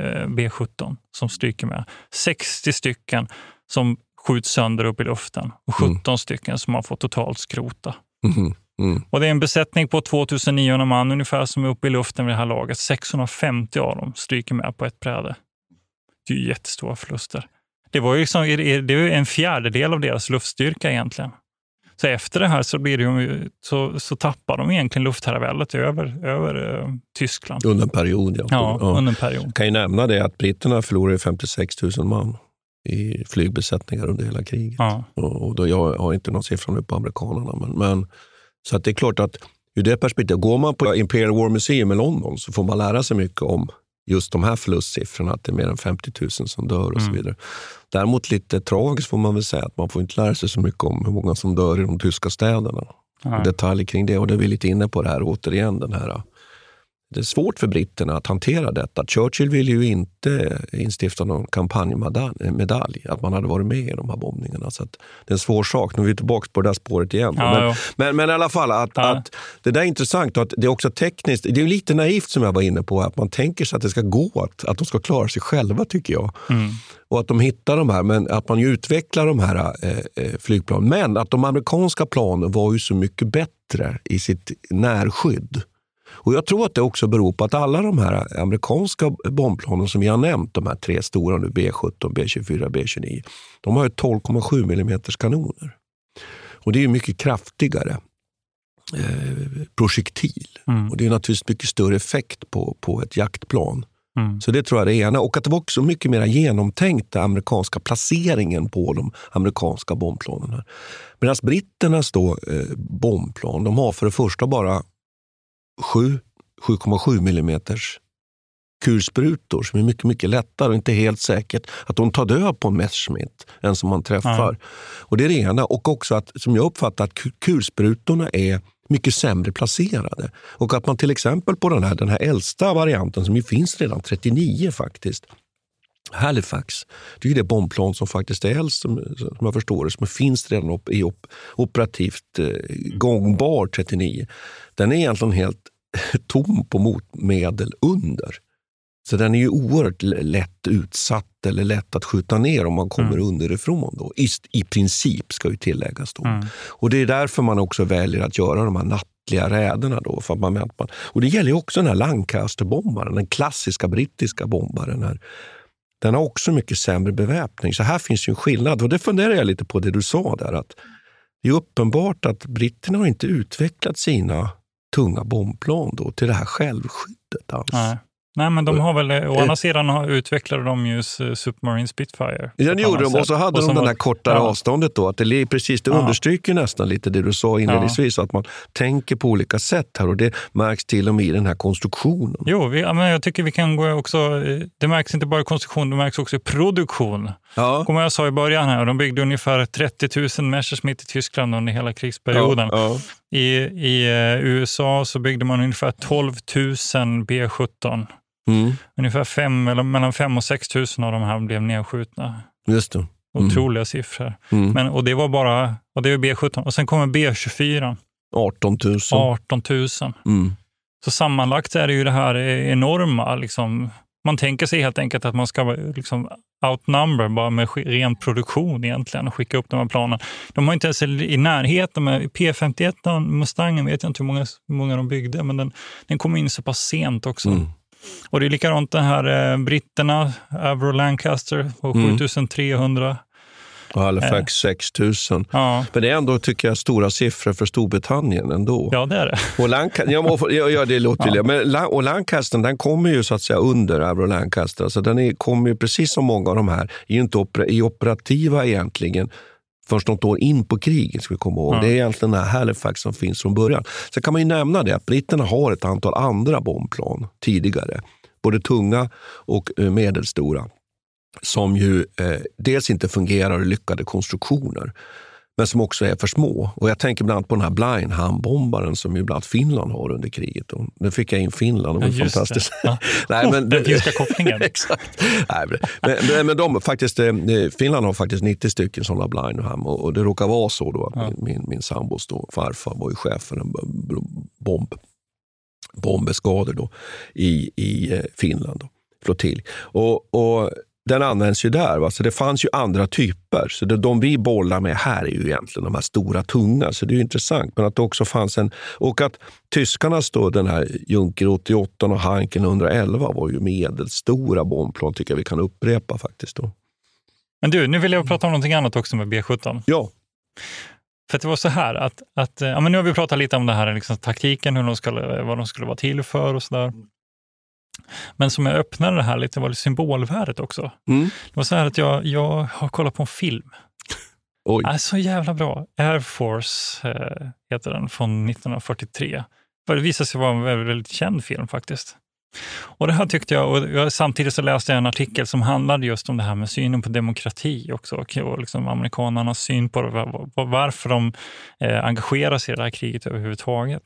eh, B17 som stryker med. 60 stycken som skjuts sönder upp i luften och 17 stycken som man får totalt skrota. Mhm. Mm. Och det är en besättning på 2900 man ungefär som är uppe i luften vid det här laget. 650 av dem stryker med på ett bräde. Det är ju jättestora förluster. Det var ju liksom, det är en fjärdedel av deras luftstyrka egentligen. Så efter det här så, blir det så, så tappar de egentligen luftherraväldet över, över eh, Tyskland. Under en period, ja. Ja, under en period. kan ju nämna det att britterna förlorade 56 000 man i flygbesättningar under hela kriget. Ja. Och, och då, jag har inte någon siffra nu på amerikanerna. Men, men, så att det är klart att ur det perspektivet, går man på Imperial War Museum i London så får man lära sig mycket om just de här förlustsiffrorna, att det är mer än 50 000 som dör och så Mm. vidare. Däremot lite tragiskt får man väl säga att man får inte lära sig så mycket om hur många som dör i de tyska städerna. Nej. Detaljer kring det och det är vi lite inne på det här återigen. Den här, det är svårt för britterna att hantera detta. Churchill ville ju inte instifta någon kampanjmedalj, att man hade varit med i de här bombningarna. Så det är en svår sak. Nu är vi tillbaka på det där spåret igen. Ja, men, men, men i alla fall, att, Ja. att det där är intressant och att det är också tekniskt. Det är lite naivt som jag var inne på, att man tänker sig att det ska gå, att, att de ska klara sig själva tycker jag. Mm. Och att de hittar de här, men att man utvecklar de här eh, eh, flygplanen. Men att de amerikanska planen var ju så mycket bättre i sitt närskydd. Och Jag tror att det också beror på att alla de här amerikanska bombplanen som vi har nämnt, de här tre stora nu, B17, B24, B29, de har ju 12,7 mm kanoner. Och det är mycket kraftigare eh, projektil. Mm. Och det är naturligtvis mycket större effekt på, på ett jaktplan. Mm. Så det tror jag är det ena. Och att det var också mycket mer genomtänkt, den amerikanska placeringen på de amerikanska bombplanen. Medan britternas då, eh, bombplan, de har för det första bara 7 7,7 mm kulsprutor som är mycket, mycket lättare och inte helt säkert att de tar död på Messerschmitt än som man träffar. Och det är det ena. Och också att, som jag uppfattar att ku- kulsprutorna är mycket sämre placerade. Och att man till exempel på den här, den här äldsta varianten som ju finns redan 39 faktiskt, Halifax, det är ju det bombplan som faktiskt är äldst som, som jag förstår det, som finns redan i op, operativt eh, gångbar 39. Den är egentligen helt tom på motmedel under. Så den är ju oerhört lätt utsatt eller lätt att skjuta ner om man kommer Mm. underifrån. Då. I, I princip, ska ju tilläggas. Då. Mm. Och Det är därför man också väljer att göra de här nattliga räderna. Då, för att man, att man, och Det gäller också den här Lancaster-bombaren, den klassiska brittiska bombaren. Här. Den har också mycket sämre beväpning. Så här finns ju en skillnad. Och Det funderar jag lite på, det du sa där. att Det är uppenbart att britterna har inte utvecklat sina tunga bombplan då, till det här självskyddet alls. Nej. Nej, men de har väl, å andra sidan har- utvecklade de ju s- Submarine Spitfire. Ja, det gjorde de. Och så hade Och de det här kortare ja. avståndet. då. Att det, är precis, det Ja. understryker nästan lite det du sa inledningsvis, att man tänker på olika sätt här. Och det märks till och med i den här konstruktionen. Jo, vi, ja, men jag tycker vi kan gå också... eh, Det märks inte bara i konstruktion, det märks också i produktion. Ja. Kommer jag sa i början här, de byggde ungefär 30 000 Messerschmitt i Tyskland under hela krigsperioden. I, i eh, USA så byggde man ungefär 12 000 B17. Mm, Ungefär fem, eller mellan 5 och 6 000 av de här blev nedskjutna. just det. Mm. Otroliga siffror. Mm. Men, och det var bara och det är B17. Och sen kommer B24, 18 000. 18 000. Mm. Så sammanlagt är det ju det här enorma. Liksom, man tänker sig helt enkelt att man ska liksom outnumber bara med ren produktion egentligen och skicka upp de här planen. De har inte ens i närheten med P51, Mustangen vet jag inte hur många, hur många de byggde, men den, den kom in så pass sent också. Mm. Och det är likadant det här eh, britterna, Avro Lancaster på Mm. 7300. Halifax 6 000. Ja. Men det är ändå, tycker jag, stora siffror för Storbritannien ändå. Ja, det är det. Och Lancaster, ja, må- ja, det låter ja. Men och Lancaster den kommer ju så att säga under Avro Lancaster. Alltså den är, kommer ju precis som många av de här, är ju inte opera, är operativa egentligen först något år in på kriget. Ska vi komma ihåg. Ja. Det är egentligen den här Halifax som finns från början. Sen kan man ju nämna det att britterna har ett antal andra bombplan tidigare. Både tunga och eh, medelstora. Som ju eh, dels inte fungerar i lyckade konstruktioner men som också är för små. Och Jag tänker bland annat på den här Blindham-bombaren som ju bland annat Finland har under kriget. Och nu fick jag in Finland, det var Ja, just det. fantastiskt. Ja. Nej, men, Den finska kopplingen. Exakt. Nej, men, men, men de, faktiskt, eh, Finland har faktiskt 90 stycken sådana Blindham och, och det råkar vara så då att Ja. min, min, min sambos då, farfar var ju chef för en bomb, bombeskador då, i, i eh, Finland. Då, flottilj. Och, och den används ju där. Va? Så det fanns ju andra typer. Så det, de vi bollar med här är ju egentligen de här stora, tunga. Så det är intressant. Men att det också fanns en... Och att tyskarnas då, den här Junker 88 och Heinkel 111 var ju medelstora bombplan, tycker jag vi kan upprepa faktiskt. Då. Men du, nu vill jag prata om någonting annat också med B17. Ja. För det var så här att, att ja, men nu har vi pratat lite om det här liksom, taktiken, hur de skulle, vad de skulle vara till för och sådär. Men som jag öppnade det här lite var det symbolvärdet också. Mm. Det var så här att jag, jag har kollat på en film. Oj. Är så jävla bra. Air Force eh, heter den, från 1943. För det visade sig vara en väldigt, väldigt känd film faktiskt. Och det här tyckte jag, och jag, samtidigt så läste jag en artikel som handlade just om det här med synen på demokrati också och, liksom amerikanernas syn på det, var- var- varför de eh, engagerar sig i det här kriget överhuvudtaget.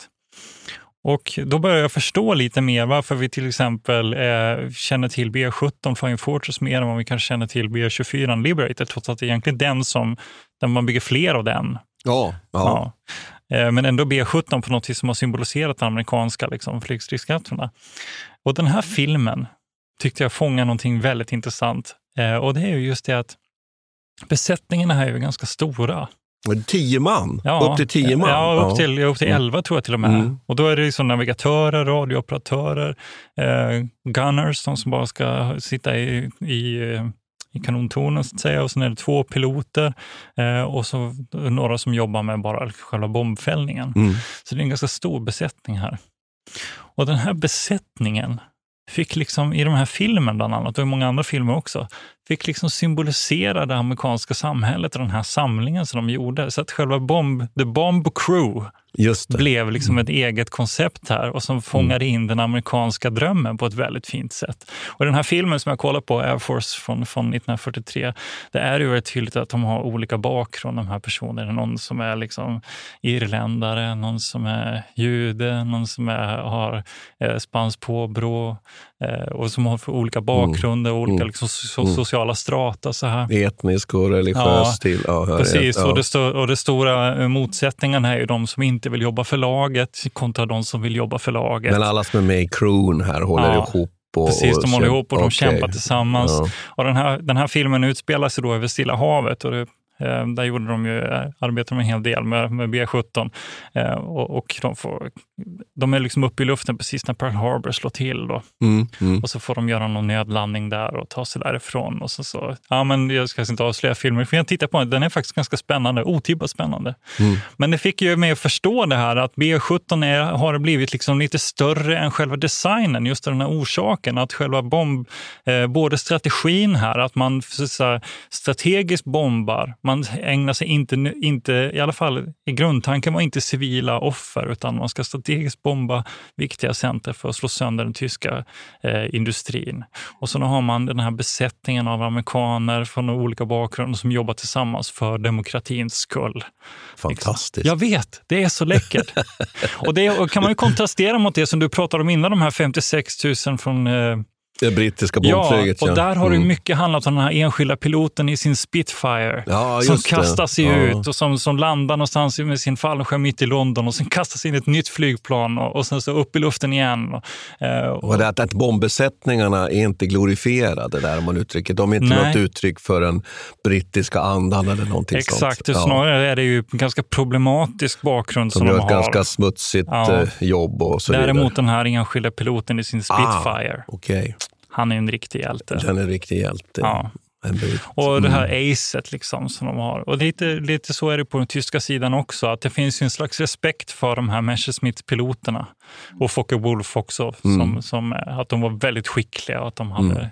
Och då börjar jag förstå lite mer varför vi till exempel eh, känner till B17 Flying Fortress mer än vad vi kanske känner till B24 Liberator, trots att det är egentligen den som, där man bygger fler av den. Ja, ja. Ja. Eh, Men ändå B17 på något vis som har symboliserat de amerikanska liksom, flygstridskrafterna. Och den här filmen tyckte jag fångar någonting väldigt intressant. Eh, Och det är ju just det att besättningarna här är ju ganska stora. Tio man? upp till tio man? Ja, upp till, upp till Mm. 11 tror jag till och med. Mm. Och då är det liksom navigatörer, radiooperatörer, eh, gunners, de som bara ska sitta i, i, eh, i kanontornen så att säga. Och sen är det två piloter eh, och så några som jobbar med bara själva bombfällningen. Mm. Så det är en ganska stor besättning här. Och den här besättningen fick liksom i de här filmen bland annat och i många andra filmer också, fick liksom symbolisera det amerikanska samhället och den här samlingen som de gjorde. Så att själva bomb, The Bomb Crew blev liksom ett eget koncept här och som fångade in den amerikanska drömmen på ett väldigt fint sätt. Och den här filmen som jag kollar på, Air Force från, från 1943, det är ju väldigt tydligt att de har olika bakgrund, de här personerna. Någon som är liksom irländare, någon som är jude, någon som är, har eh, spanskt påbrå och som har olika bakgrunder och olika Mm. liksom, so, Mm. sociala strata. Så här. Etnisk och religiös till. Ja, ja, Precis, ja. och, det och det stora eh, motsättningen här är ju de som inte vill jobba för laget kontra de som vill jobba för laget. Men alla som är med i crewen här håller Ja. ihop Och, Precis, de håller ihop och de okej. kämpar tillsammans. Ja. Och den, här, den här filmen utspelar sig då över Stilla havet. Och det, eh, där gjorde de ju, eh, arbetade de en hel del med, med B-17. Eh, och, och de, får, de är liksom uppe i luften precis när Pearl Harbor slår till. Då. Mm, mm. Och så får de göra någon nödlandning där och ta sig därifrån. Och så, så, ja, men jag ska inte avslöja filmen, för jag tittar på den. Den är faktiskt ganska spännande, otippat spännande. Mm. Men det fick ju mig att förstå det här att B17 är, har blivit liksom lite större än själva designen, just av den här orsaken. Att själva bomb, eh, både strategin här, att man så, så, här, strategiskt bombar, man ägnar sig inte, inte, i alla fall i grundtanken var inte civila offer, utan man ska strategiskt bomba viktiga center för att slå sönder den tyska eh, industrin. Och så har man den här besättningen av amerikaner från olika bakgrunder som jobbar tillsammans för demokratins skull. Fantastiskt. Jag vet, det är så läckert. och det kan man ju kontrastera mot det som du pratade om innan, de här 56 000 från eh, Det brittiska Ja, bombflyget. och där har det Mm. mycket handlat om den här enskilda piloten i sin Spitfire. Ja, som det. kastar sig Ja. ut och som, som landar någonstans med sin fallskärm mitt i London och sen kastas in ett nytt flygplan och, och sen så upp i luften igen. Och, eh, och, det att, att bombbesättningarna är inte glorifierade, där om man uttrycker. De är inte Nej. något uttryck för den brittiska andan eller någonting Exakt, sånt. det snarare är det ju en ganska problematisk bakgrund som gör de ett har. ganska smutsigt Ja. eh, jobb och så Däremot vidare. den här enskilda piloten i sin Spitfire, Ah, Okej, han är en riktig hjälte. den är en riktig hjälte. Ja. Och det här Mm. acet liksom som de har. Och lite, lite så är det på den tyska sidan också, att det finns en slags respekt för de här Messerschmitt-piloterna. Och Focke Wulf också, Mm. som, som, eh, att de var väldigt skickliga och att de hade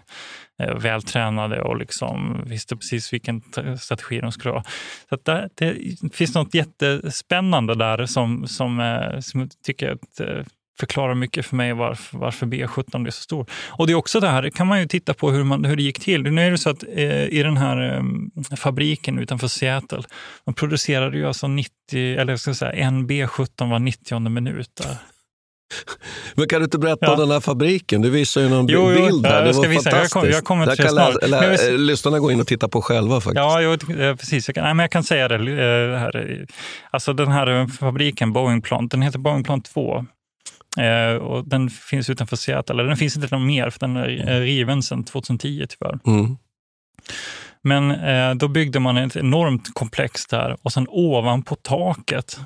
Mm. eh, vältränade och liksom visste precis vilken strategi de skulle ha. Så där, det finns något jättespännande där som, som, eh, som jag tycker att, förklarar mycket för mig varför, varför B17 blev så stor. Och det är också det här, kan man ju titta på hur, man, hur det gick till. Nu är det så att eh, i den här eh, fabriken utanför Seattle, de producerade ju alltså 90, eller jag ska säga en B17 var 90 minut där. Men kan du inte berätta Ja. om den här fabriken? Du visar ju någon Jo, jo, bild här. jag Det ska var visa. Jag fantastiskt. kommer- jag kommer Där till kan det snart. lä- jag- lyssnarna gå in och titta på själva faktiskt. Ja, jag, eh, precis. Jag kan, nej, men jag kan säga det. eh, här. Alltså den här eh, fabriken, Boeingplan, den heter Boeingplan 2. Eh, och den finns utanför Seattle. Eller den finns inte mer, för den är eh, riven sedan 2010 tyvärr. Mm. Men eh, då byggde man ett enormt komplex där och sen ovanpå taket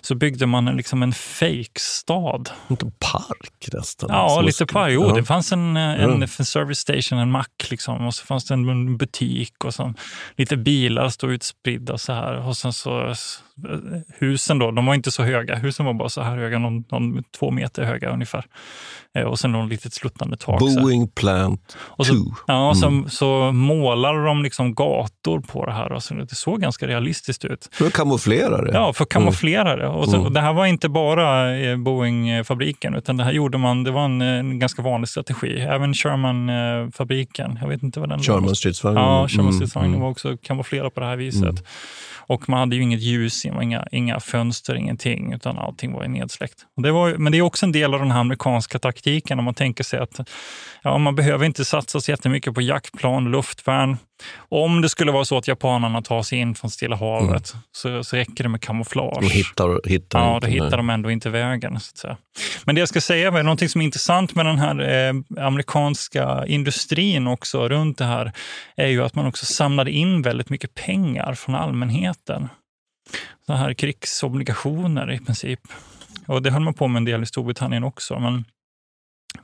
så byggde man en, liksom en fake-stad. Inte park nästan. Ja, lite skulle- par. Jo, ja. det fanns en, eh, en, Mm. en service station, en mack liksom, och så fanns det en butik och så lite bilar stod utspridda så här. Och sen så husen då, de var inte så höga. Husen var bara så här höga, någon, någon två meter höga ungefär. Eh, Och sen någon litet sluttande tak. Boeing Plant Och 2. så, ja, och så, Mm. så målar de liksom gator på det här. Och så det såg ganska realistiskt ut. För att kamouflera det. Ja, för att kamouflera det. Och så, Mm. och det här var inte bara eh, Boeing-fabriken, utan det här gjorde man, det var en, en ganska vanlig strategi. Även Sherman-fabriken, jag vet inte vad den var. Sherman stridsvagnen. Ja, Sherman Mm, stridsvagnen mm. var också kamouflerad på det här viset. Och man hade ju inget ljus, inga, inga fönster, ingenting, utan allting var ju nedsläckt. Och det var, men det är också en del av den här amerikanska taktiken, om man tänker sig att ja, man behöver inte satsa så jättemycket på jaktplan, luftvärn. Om det skulle vara så att japanerna tar sig in från Stilla havet så, så räcker det med kamouflage. De hittar, hittar Ja, då hittar de ändå inte vägen. Så att säga. Men det jag ska säga är någonting som är intressant med den här eh, amerikanska industrin också runt det här är ju att man också samlade in väldigt mycket pengar från allmänheten. Så här krigsobligationer i princip. Och det höll man på med en del i Storbritannien också. Men,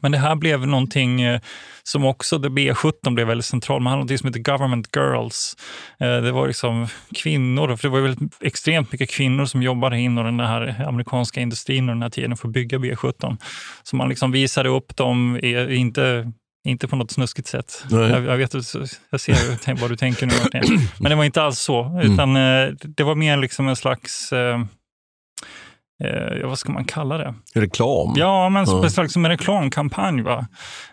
men det här blev någonting eh, som också, det B17 blev väldigt centralt. Man hade något som heter Government Girls. Eh, Det var liksom kvinnor, för det var väldigt extremt mycket kvinnor som jobbade inom den här amerikanska industrin under den här tiden för att bygga B17. Så man liksom visade upp dem, inte inte på något snuskigt sätt. Jag, jag, vet, jag ser vad du tänker nu, Martin. Men det var inte alls så, utan eh, det var mer liksom en slags eh, vad ska man kalla det? Reklam. Ja, men en slags som en reklamkampanj. Va?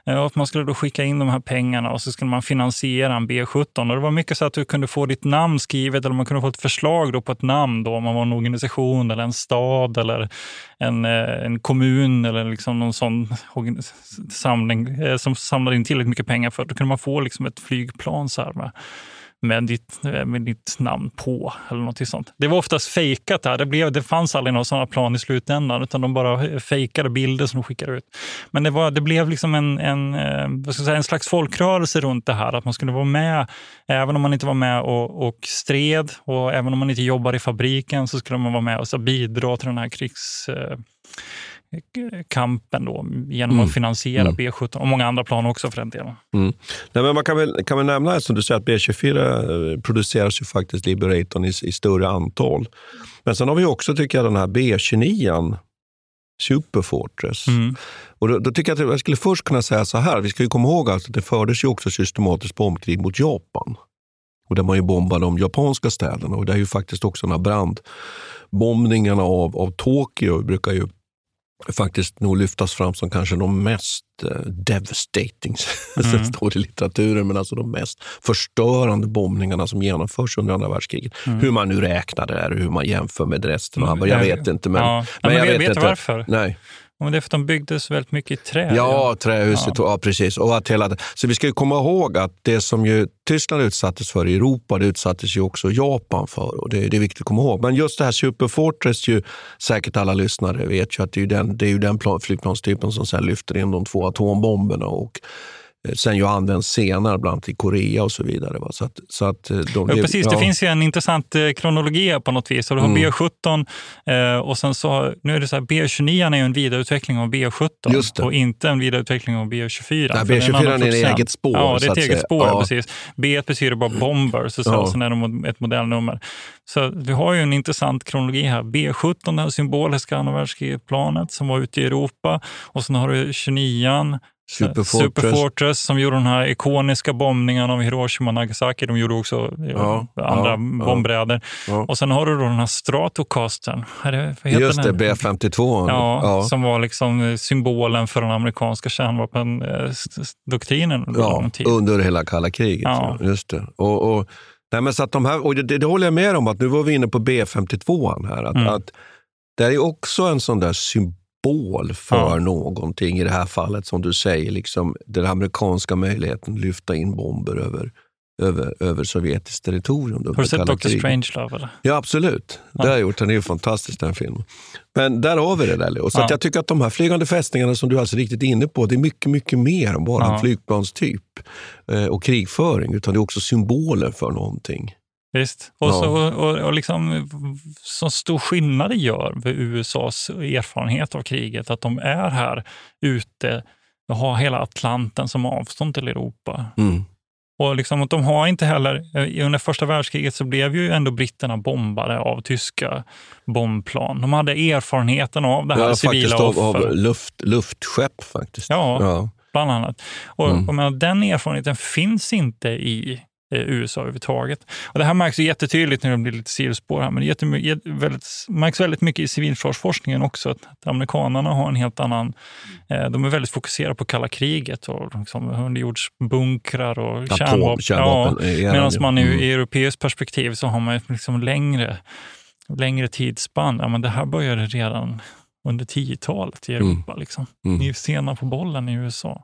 Eh, att man skulle då skicka in de här pengarna och så skulle man finansiera en B17. Och det var mycket så att du kunde få ditt namn skrivet eller man kunde få ett förslag då på ett namn då, om man var en organisation eller en stad eller en, eh, en kommun eller liksom någon sån samling eh, som samlade in tillräckligt mycket pengar för. Då kunde man få liksom ett flygplan så här med, ditt, eh, med ditt namn på eller något sånt. Det var oftast fejkat där. Det, blev, det fanns aldrig några sådana plan i slutändan utan de bara fejkade bilder som de skickade ut. Men det, var, det blev liksom en, en, eh, vad ska jag säga, en slags folkrörelse runt det här. Att man skulle vara med, även om man inte var med och, och stred och även om man inte jobbar i fabriken så skulle man vara med och så bidra till den här krigs eh, kampen då, genom Mm. att finansiera Mm. B17 och många andra plan också för den delen. Mm. Nej, men man kan väl, kan väl nämna, som du säger, att B24 eh, produceras ju faktiskt Liberatorn i, i större antal. Men sen har vi också, tycker jag, den här B29 Superfortress. Mm. Och då, då tycker jag att jag skulle först kunna säga så här, vi ska ju komma ihåg att det fördes ju också systematiskt bombkrig mot Japan. Och där man ju bombade de japanska städerna. Och det är ju faktiskt också den här brandbombningarna av, av Tokyo brukar ju faktiskt nog lyftas fram som kanske de mest eh, devastating, Mm. mm. står det i litteraturen, men alltså de mest förstörande bombningarna som genomförs under andra världskriget. Mm. Hur man nu räknar det här och hur man jämför med resten av Mm, Jag vet inte, men, ja. Ja, men jag vet- vet inte. varför? Nej. Ja, men det är för att de byggdes väldigt mycket i trä. Ja, trähuset. Ja. precis. Och att hela, så vi ska ju komma ihåg att det som ju Tyskland utsattes för i Europa, det utsattes ju också Japan för. Och det, det är viktigt att komma ihåg. Men just det här Superfortress, ju, säkert alla lyssnare vet ju att det är ju den, det är ju den plan, flygplanstypen som sen lyfter in de två atombomberna och sen ju används senare, bland annat i Korea och så vidare. Va? Så att, så att eh, de, Ja, precis, det ja. finns ju en intressant eh, kronologi på något vis. Och du har Mm. B17 eh, och sen så, nu är det så här, B29 är ju en vidareutveckling av B17 Just det. och inte en vidareutveckling av B24. Nej, För det B24 annan är ett eget spår, Ja, det så är ett eget säga. spår, Ja. precis. B betyder bara bomber, så, så, Ja. sen är det ett modellnummer. Så vi har ju en intressant kronologi här. B17, det här symboliska andra världskriget-planet som var ute i Europa och sen har du 29 Superfortress. Superfortress som gjorde den här ikoniska bombningen av Hiroshima och Nagasaki. De gjorde också eh, Ja, andra ja, bombräder. Ja. Och sen har du då den här Stratocastern. Just det, den? B52. Ja, som var liksom eh, symbolen för den amerikanska kärnvapendoktrinen under Ja, under hela kalla kriget. Just det. Och, och, nej, men så att de här, och det, det håller jag med om, att nu var vi inne på B52 här. Att, Mm. att det är också en sån där symbol för Ja. någonting i det här fallet, som du säger, liksom den amerikanska möjligheten att lyfta in bomber över, över, över sovjetiskt territorium. Har du sett Dr. Strangelove? Eller? Ja, absolut. Det har jag gjort. Den är ju fantastisk den filmen. Men där har vi det där. Leo. Så Ja. jag tycker att de här flygande fästningarna som du är alltså riktigt inne på, det är mycket, mycket mer än bara Ja. en flygplanstyp eh, och krigföring, utan det är också symboler för någonting. Visst. Och, Ja. så, och, och liksom, så stor skillnad det gör med USAs erfarenhet av kriget, att de är här ute och har hela Atlanten som avstånd till Europa. Mm. Och liksom, de har inte heller, eh, under första världskriget så blev ju ändå britterna bombade av tyska bombplan. De hade erfarenheten av det här Ja, civila faktiskt av, offer. av luft, luftskepp faktiskt. Ja, Ja. bland annat. Och, Mm. och men, den erfarenheten finns inte i USA överhuvudtaget. Och det här märks ju jättetydligt när det blir lite sidospår här, men det jättemy- väldigt, märks väldigt mycket i civilförsvarsforskningen också, att, att amerikanerna har en helt annan... Eh, de är väldigt fokuserade på kalla kriget och liksom underjordsbunkrar och Atom- kärnvapen. kärnvapen, ja, Medan man Mm. i europeiskt perspektiv så har man liksom längre, längre tidsspann. Ja, men det här började redan under 10-talet i Mm. Europa. Liksom. Mm. Ni är sena på bollen i USA.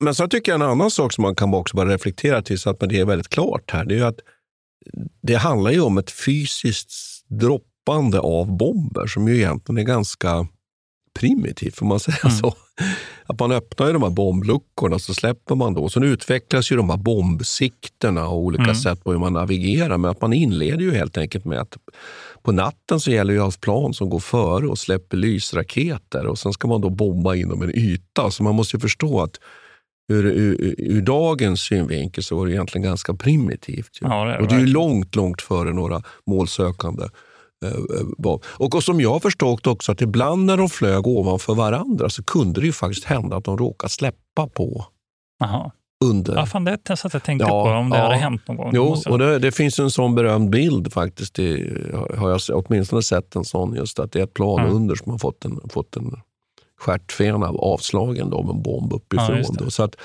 Men så tycker jag en annan sak som man kan också bara reflektera till så att det är väldigt klart här. Det är ju att det handlar ju om ett fysiskt droppande av bomber som ju egentligen är ganska primitivt, får man säga mm. så. Att man öppnar ju de här bombluckorna så släpper man då. Sen utvecklas ju de här bombsikterna och olika mm. sätt på hur man navigerar. Men att man inleder ju helt enkelt med att på natten så gäller det att ha plan som går före och släpper lysraketer och sen ska man då bomba inom en yta. Så man måste ju förstå att ur, ur, ur dagens synvinkel så var det egentligen ganska primitivt. Ja, det och det är ju långt, långt före några målsökande eh, eh, och, och som jag har förstått också att ibland när de flög ovanför varandra så kunde det ju faktiskt hända att de råkade släppa på Aha. under. Ja, fan, det satt jag tänkte ja, på om det ja. hade hänt någon gång. Jo, och det, det, finns en sån berömd bild faktiskt. Det, har jag åtminstone sett en sån, just att det är ett plan mm. under som har fått en, fått en stjärtfena avslagen av en bomb uppifrån. Ja, det. Så att,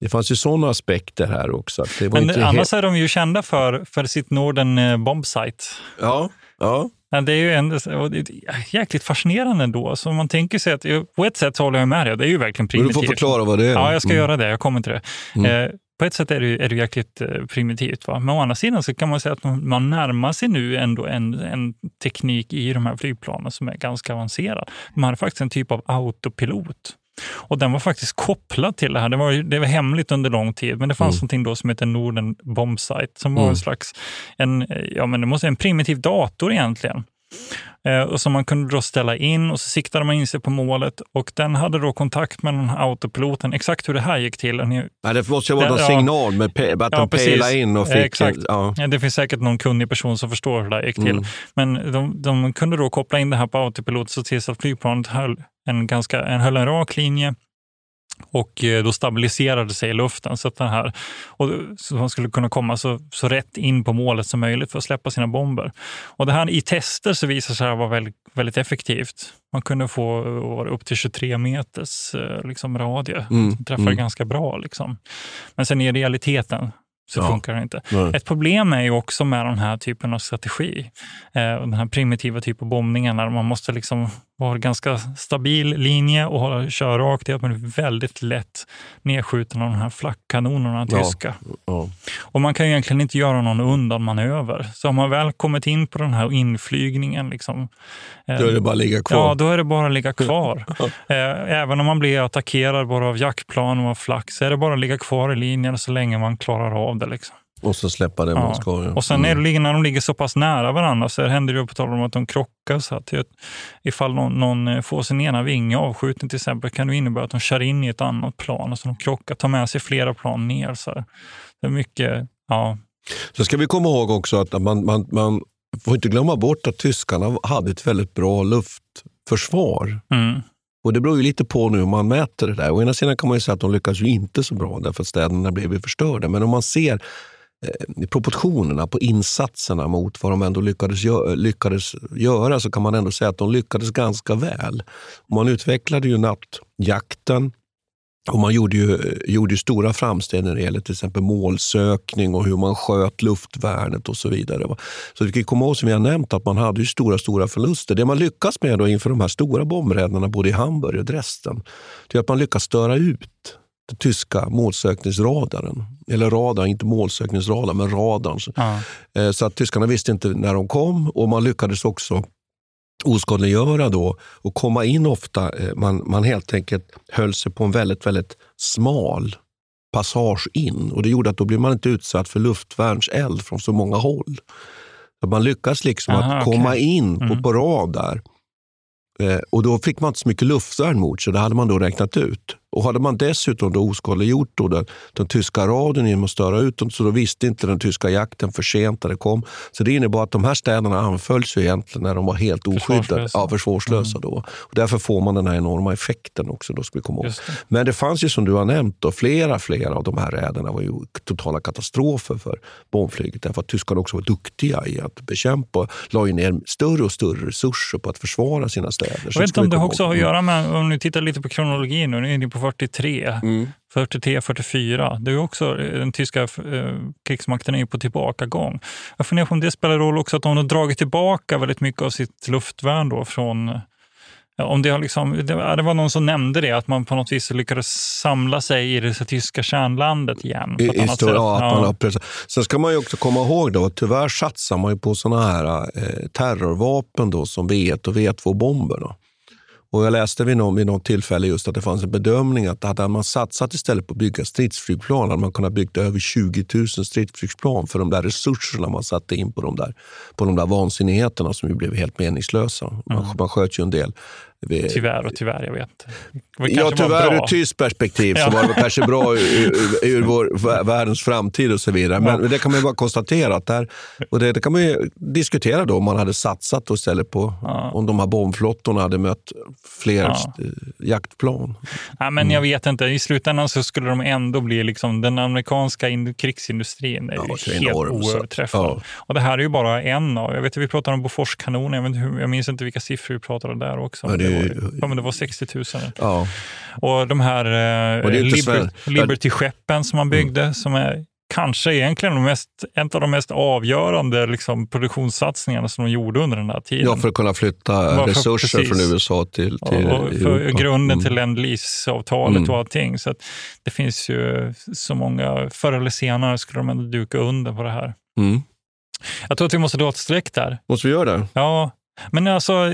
det fanns ju sådana aspekter här också. Det var Men inte annars helt... är de ju kända för, för sitt Norden eh, Bombsite. Ja, ja. Det är ju en, jäkligt fascinerande ändå. Så man tänker sig att, på ett sätt håller jag med dig, det är ju verkligen primitivt. Du får förklara vad det är. Ja, jag ska mm. göra det. Jag kommer till det. Mm. Eh, på ett sätt är det, är det jäkligt eh, primitivt. Va? Men å andra sidan så kan man säga att man närmar sig nu ändå en, en teknik i de här flygplanen som är ganska avancerad. Man hade faktiskt en typ av autopilot. Och den var faktiskt kopplad till det här. Det var, det var hemligt under lång tid, men det fanns mm. någonting då som heter Norden Bombsite som var mm. en slags en, ja, men det måste en primitiv dator egentligen Eh, och som man kunde då ställa in och så siktade man in sig på målet och den hade då kontakt med den här autopiloten. Exakt hur det här gick till. Ni, ja, det måste ju vara någon signal med pe att ja, de pejlade in och fick... Exakt. Ja. det finns säkert någon kunnig person som förstår hur det här gick till. Mm. Men de, de, kunde då koppla in det här på autopilot så tills att flygplanet höll en, ganska, en, höll en rak linje och eh, då stabiliserade sig i luften så att den här, och så man skulle kunna komma så, så rätt in på målet som möjligt för att släppa sina bomber. Och det här i tester så visade sig vara väldigt, väldigt effektivt. Man kunde få upp till 23 meters eh, liksom, radie. Mm. Träffade mm. ganska bra. Liksom. Men sen i realiteten så ja. funkar det inte. Nej. Ett problem är ju också med den här typen av strategi. Eh, den här primitiva typen av bombningar där man måste liksom vara ganska stabil linje och hålla, köra rakt. Det man är väldigt lätt nedskjuten av de här flackkanonerna tyska. Ja. Och man kan ju egentligen inte göra någon undanmanöver. Så om man väl kommit in på den här inflygningen, liksom, då är det bara att ligga kvar. Ja, då är det bara att ligga kvar. eh, även om man blir attackerad bara av jaktplan och av så är det bara att ligga kvar i linjen så länge man klarar av det. Liksom. Och så släppa det ja. man ska. Ja. Och sen mm. är när de ligger så pass nära varandra så händer det på tal om att de krockar. Så att ifall någon, någon eh, får sin ena vinge avskjuten till exempel kan det innebära att de kör in i ett annat plan. Alltså de krockar, tar med sig flera plan ner. Så Det är mycket, ja. Så ska vi komma ihåg också att man, man, man får inte glömma bort att tyskarna hade ett väldigt bra luftförsvar. Mm. Och Det beror ju lite på nu hur man mäter det där. Å ena sidan kan man ju säga att de lyckas ju inte så bra därför att städerna blev förstörda. Men om man ser eh, proportionerna på insatserna mot vad de ändå lyckades, gö lyckades göra så kan man ändå säga att de lyckades ganska väl. Man utvecklade ju nattjakten, och man gjorde ju, gjorde stora framsteg när det gäller till exempel målsökning och hur man sköt luftvärnet och så vidare. Så vi kan komma ihåg, som vi har nämnt, att man hade ju stora, stora förluster. Det man lyckas med då inför de här stora bombräderna både i Hamburg och Dresden, det är att man lyckas störa ut den tyska målsökningsradaren. Eller radar, inte målsökningsradar, men radarn. Ja. Eh, så att tyskarna visste inte när de kom och man lyckades också oskadliggöra då och komma in ofta. Eh, man, man helt enkelt höll sig på en väldigt, väldigt smal passage in och det gjorde att då blev man inte utsatt för luftvärnseld från så många håll. Så man lyckas liksom Aha, att komma okay. in på, mm. på radar eh, och då fick man inte så mycket luftvärn mot sig, det hade man då räknat ut. Och hade man dessutom då oskadliggjort då den, den tyska radion genom att störa ut dem, så då visste inte den tyska jakten för sent när det kom. Så det innebar att de här städerna anfölls ju egentligen när de var helt oskyddade. Försvarslösa. Ja, försvarslösa mm. då. Och därför får man den här enorma effekten också. Då ska vi komma ihåg. Men det fanns ju som du har nämnt, då, flera, flera av de här räderna var ju totala katastrofer för bombflyget. Därför att tyskarna också var duktiga i att bekämpa, la ju ner större och större resurser på att försvara sina städer. Jag vet inte om det också har att göra med, om ni tittar lite på kronologin, nu är ni på 43. Mm. 43, 44. Det är också, den tyska eh, krigsmakten är ju på tillbakagång. Jag funderar på om det spelar roll också att de har dragit tillbaka väldigt mycket av sitt luftvärn då från Om det, har liksom, det, var någon som nämnde det, att man på något vis lyckades samla sig i det tyska kärnlandet igen. I, i stor, ja, att Man har Sen ska man ju också komma ihåg då, att tyvärr satsar man ju på såna här eh, terrorvapen då, som V1 och V2-bomber. Och jag läste vid någon, vid något tillfälle just att det fanns en bedömning att hade man satsat istället på att bygga stridsflygplan hade man kunnat bygga över 20 000 stridsflygplan för de där resurserna man satte in på de där, på de där vansinnigheterna som ju blev helt meningslösa. Man, mm. man sköt ju en del vi, tyvärr och tyvärr, jag vet. Ja, tyvärr ur tyskt perspektiv så var det kanske bra ur, ur, vår, världens framtid och så vidare. Men ja. det kan man bara konstatera. Att där, och det, det, kan man ju diskutera då om man hade satsat istället på ja. om de här bombflottorna hade mött fler ja. jaktplan. Ja, men Jag mm. vet inte. I slutändan så skulle de ändå bli liksom, den amerikanska krigsindustrin är ja, helt oöverträffad. Och det här är ju bara en av, jag vet att vi pratar om Boforskanoner, jag, jag minns inte vilka siffror vi pratade där också. Ja, det, ja, men det var 60 000. Ja. Och de här eh, Liber, Liberty-skeppen som man byggde, mm. som är kanske egentligen de mest, en av de mest avgörande liksom, produktionssatsningarna som de gjorde under den här tiden. Ja, för att kunna flytta Varför, resurser precis. från USA till, till och, och för Europa. Grunden mm. till Lend-Lease-avtalet mm. och allting. Så det finns ju så många, förr eller senare skulle de ändå duka under på det här. Mm. Jag tror att vi måste dra ett streck där. Måste vi göra det? Ja, men alltså,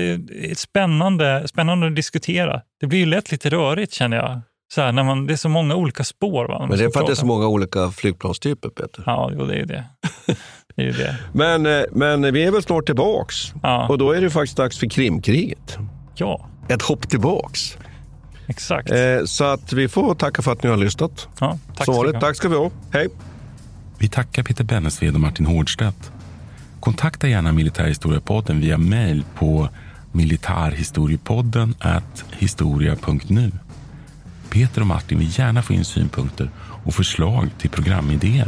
spännande, spännande att diskutera. Det blir ju lätt lite rörigt känner jag. Så här, när man, det är så många olika spår. Va, Men det är för att det är så många olika flygplanstyper, Peter. Ja, jo, det är ju det. det, är det. men, eh, men vi är väl snart tillbaks. Ja. Och då är det faktiskt dags för Krimkriget. Ja. Ett hopp tillbaks. Exakt. Eh, så att vi får tacka för att ni har lyssnat. Ja, tack, Som vanligt, tack ska vi ha. Hej! Vi tackar Peter Bennesved och Martin Hårdstedt. Kontakta gärna Militärhistoriepodden via mejl på militarhistoriepodden historia.nu. Peter och Martin vill gärna få in synpunkter och förslag till programidéer.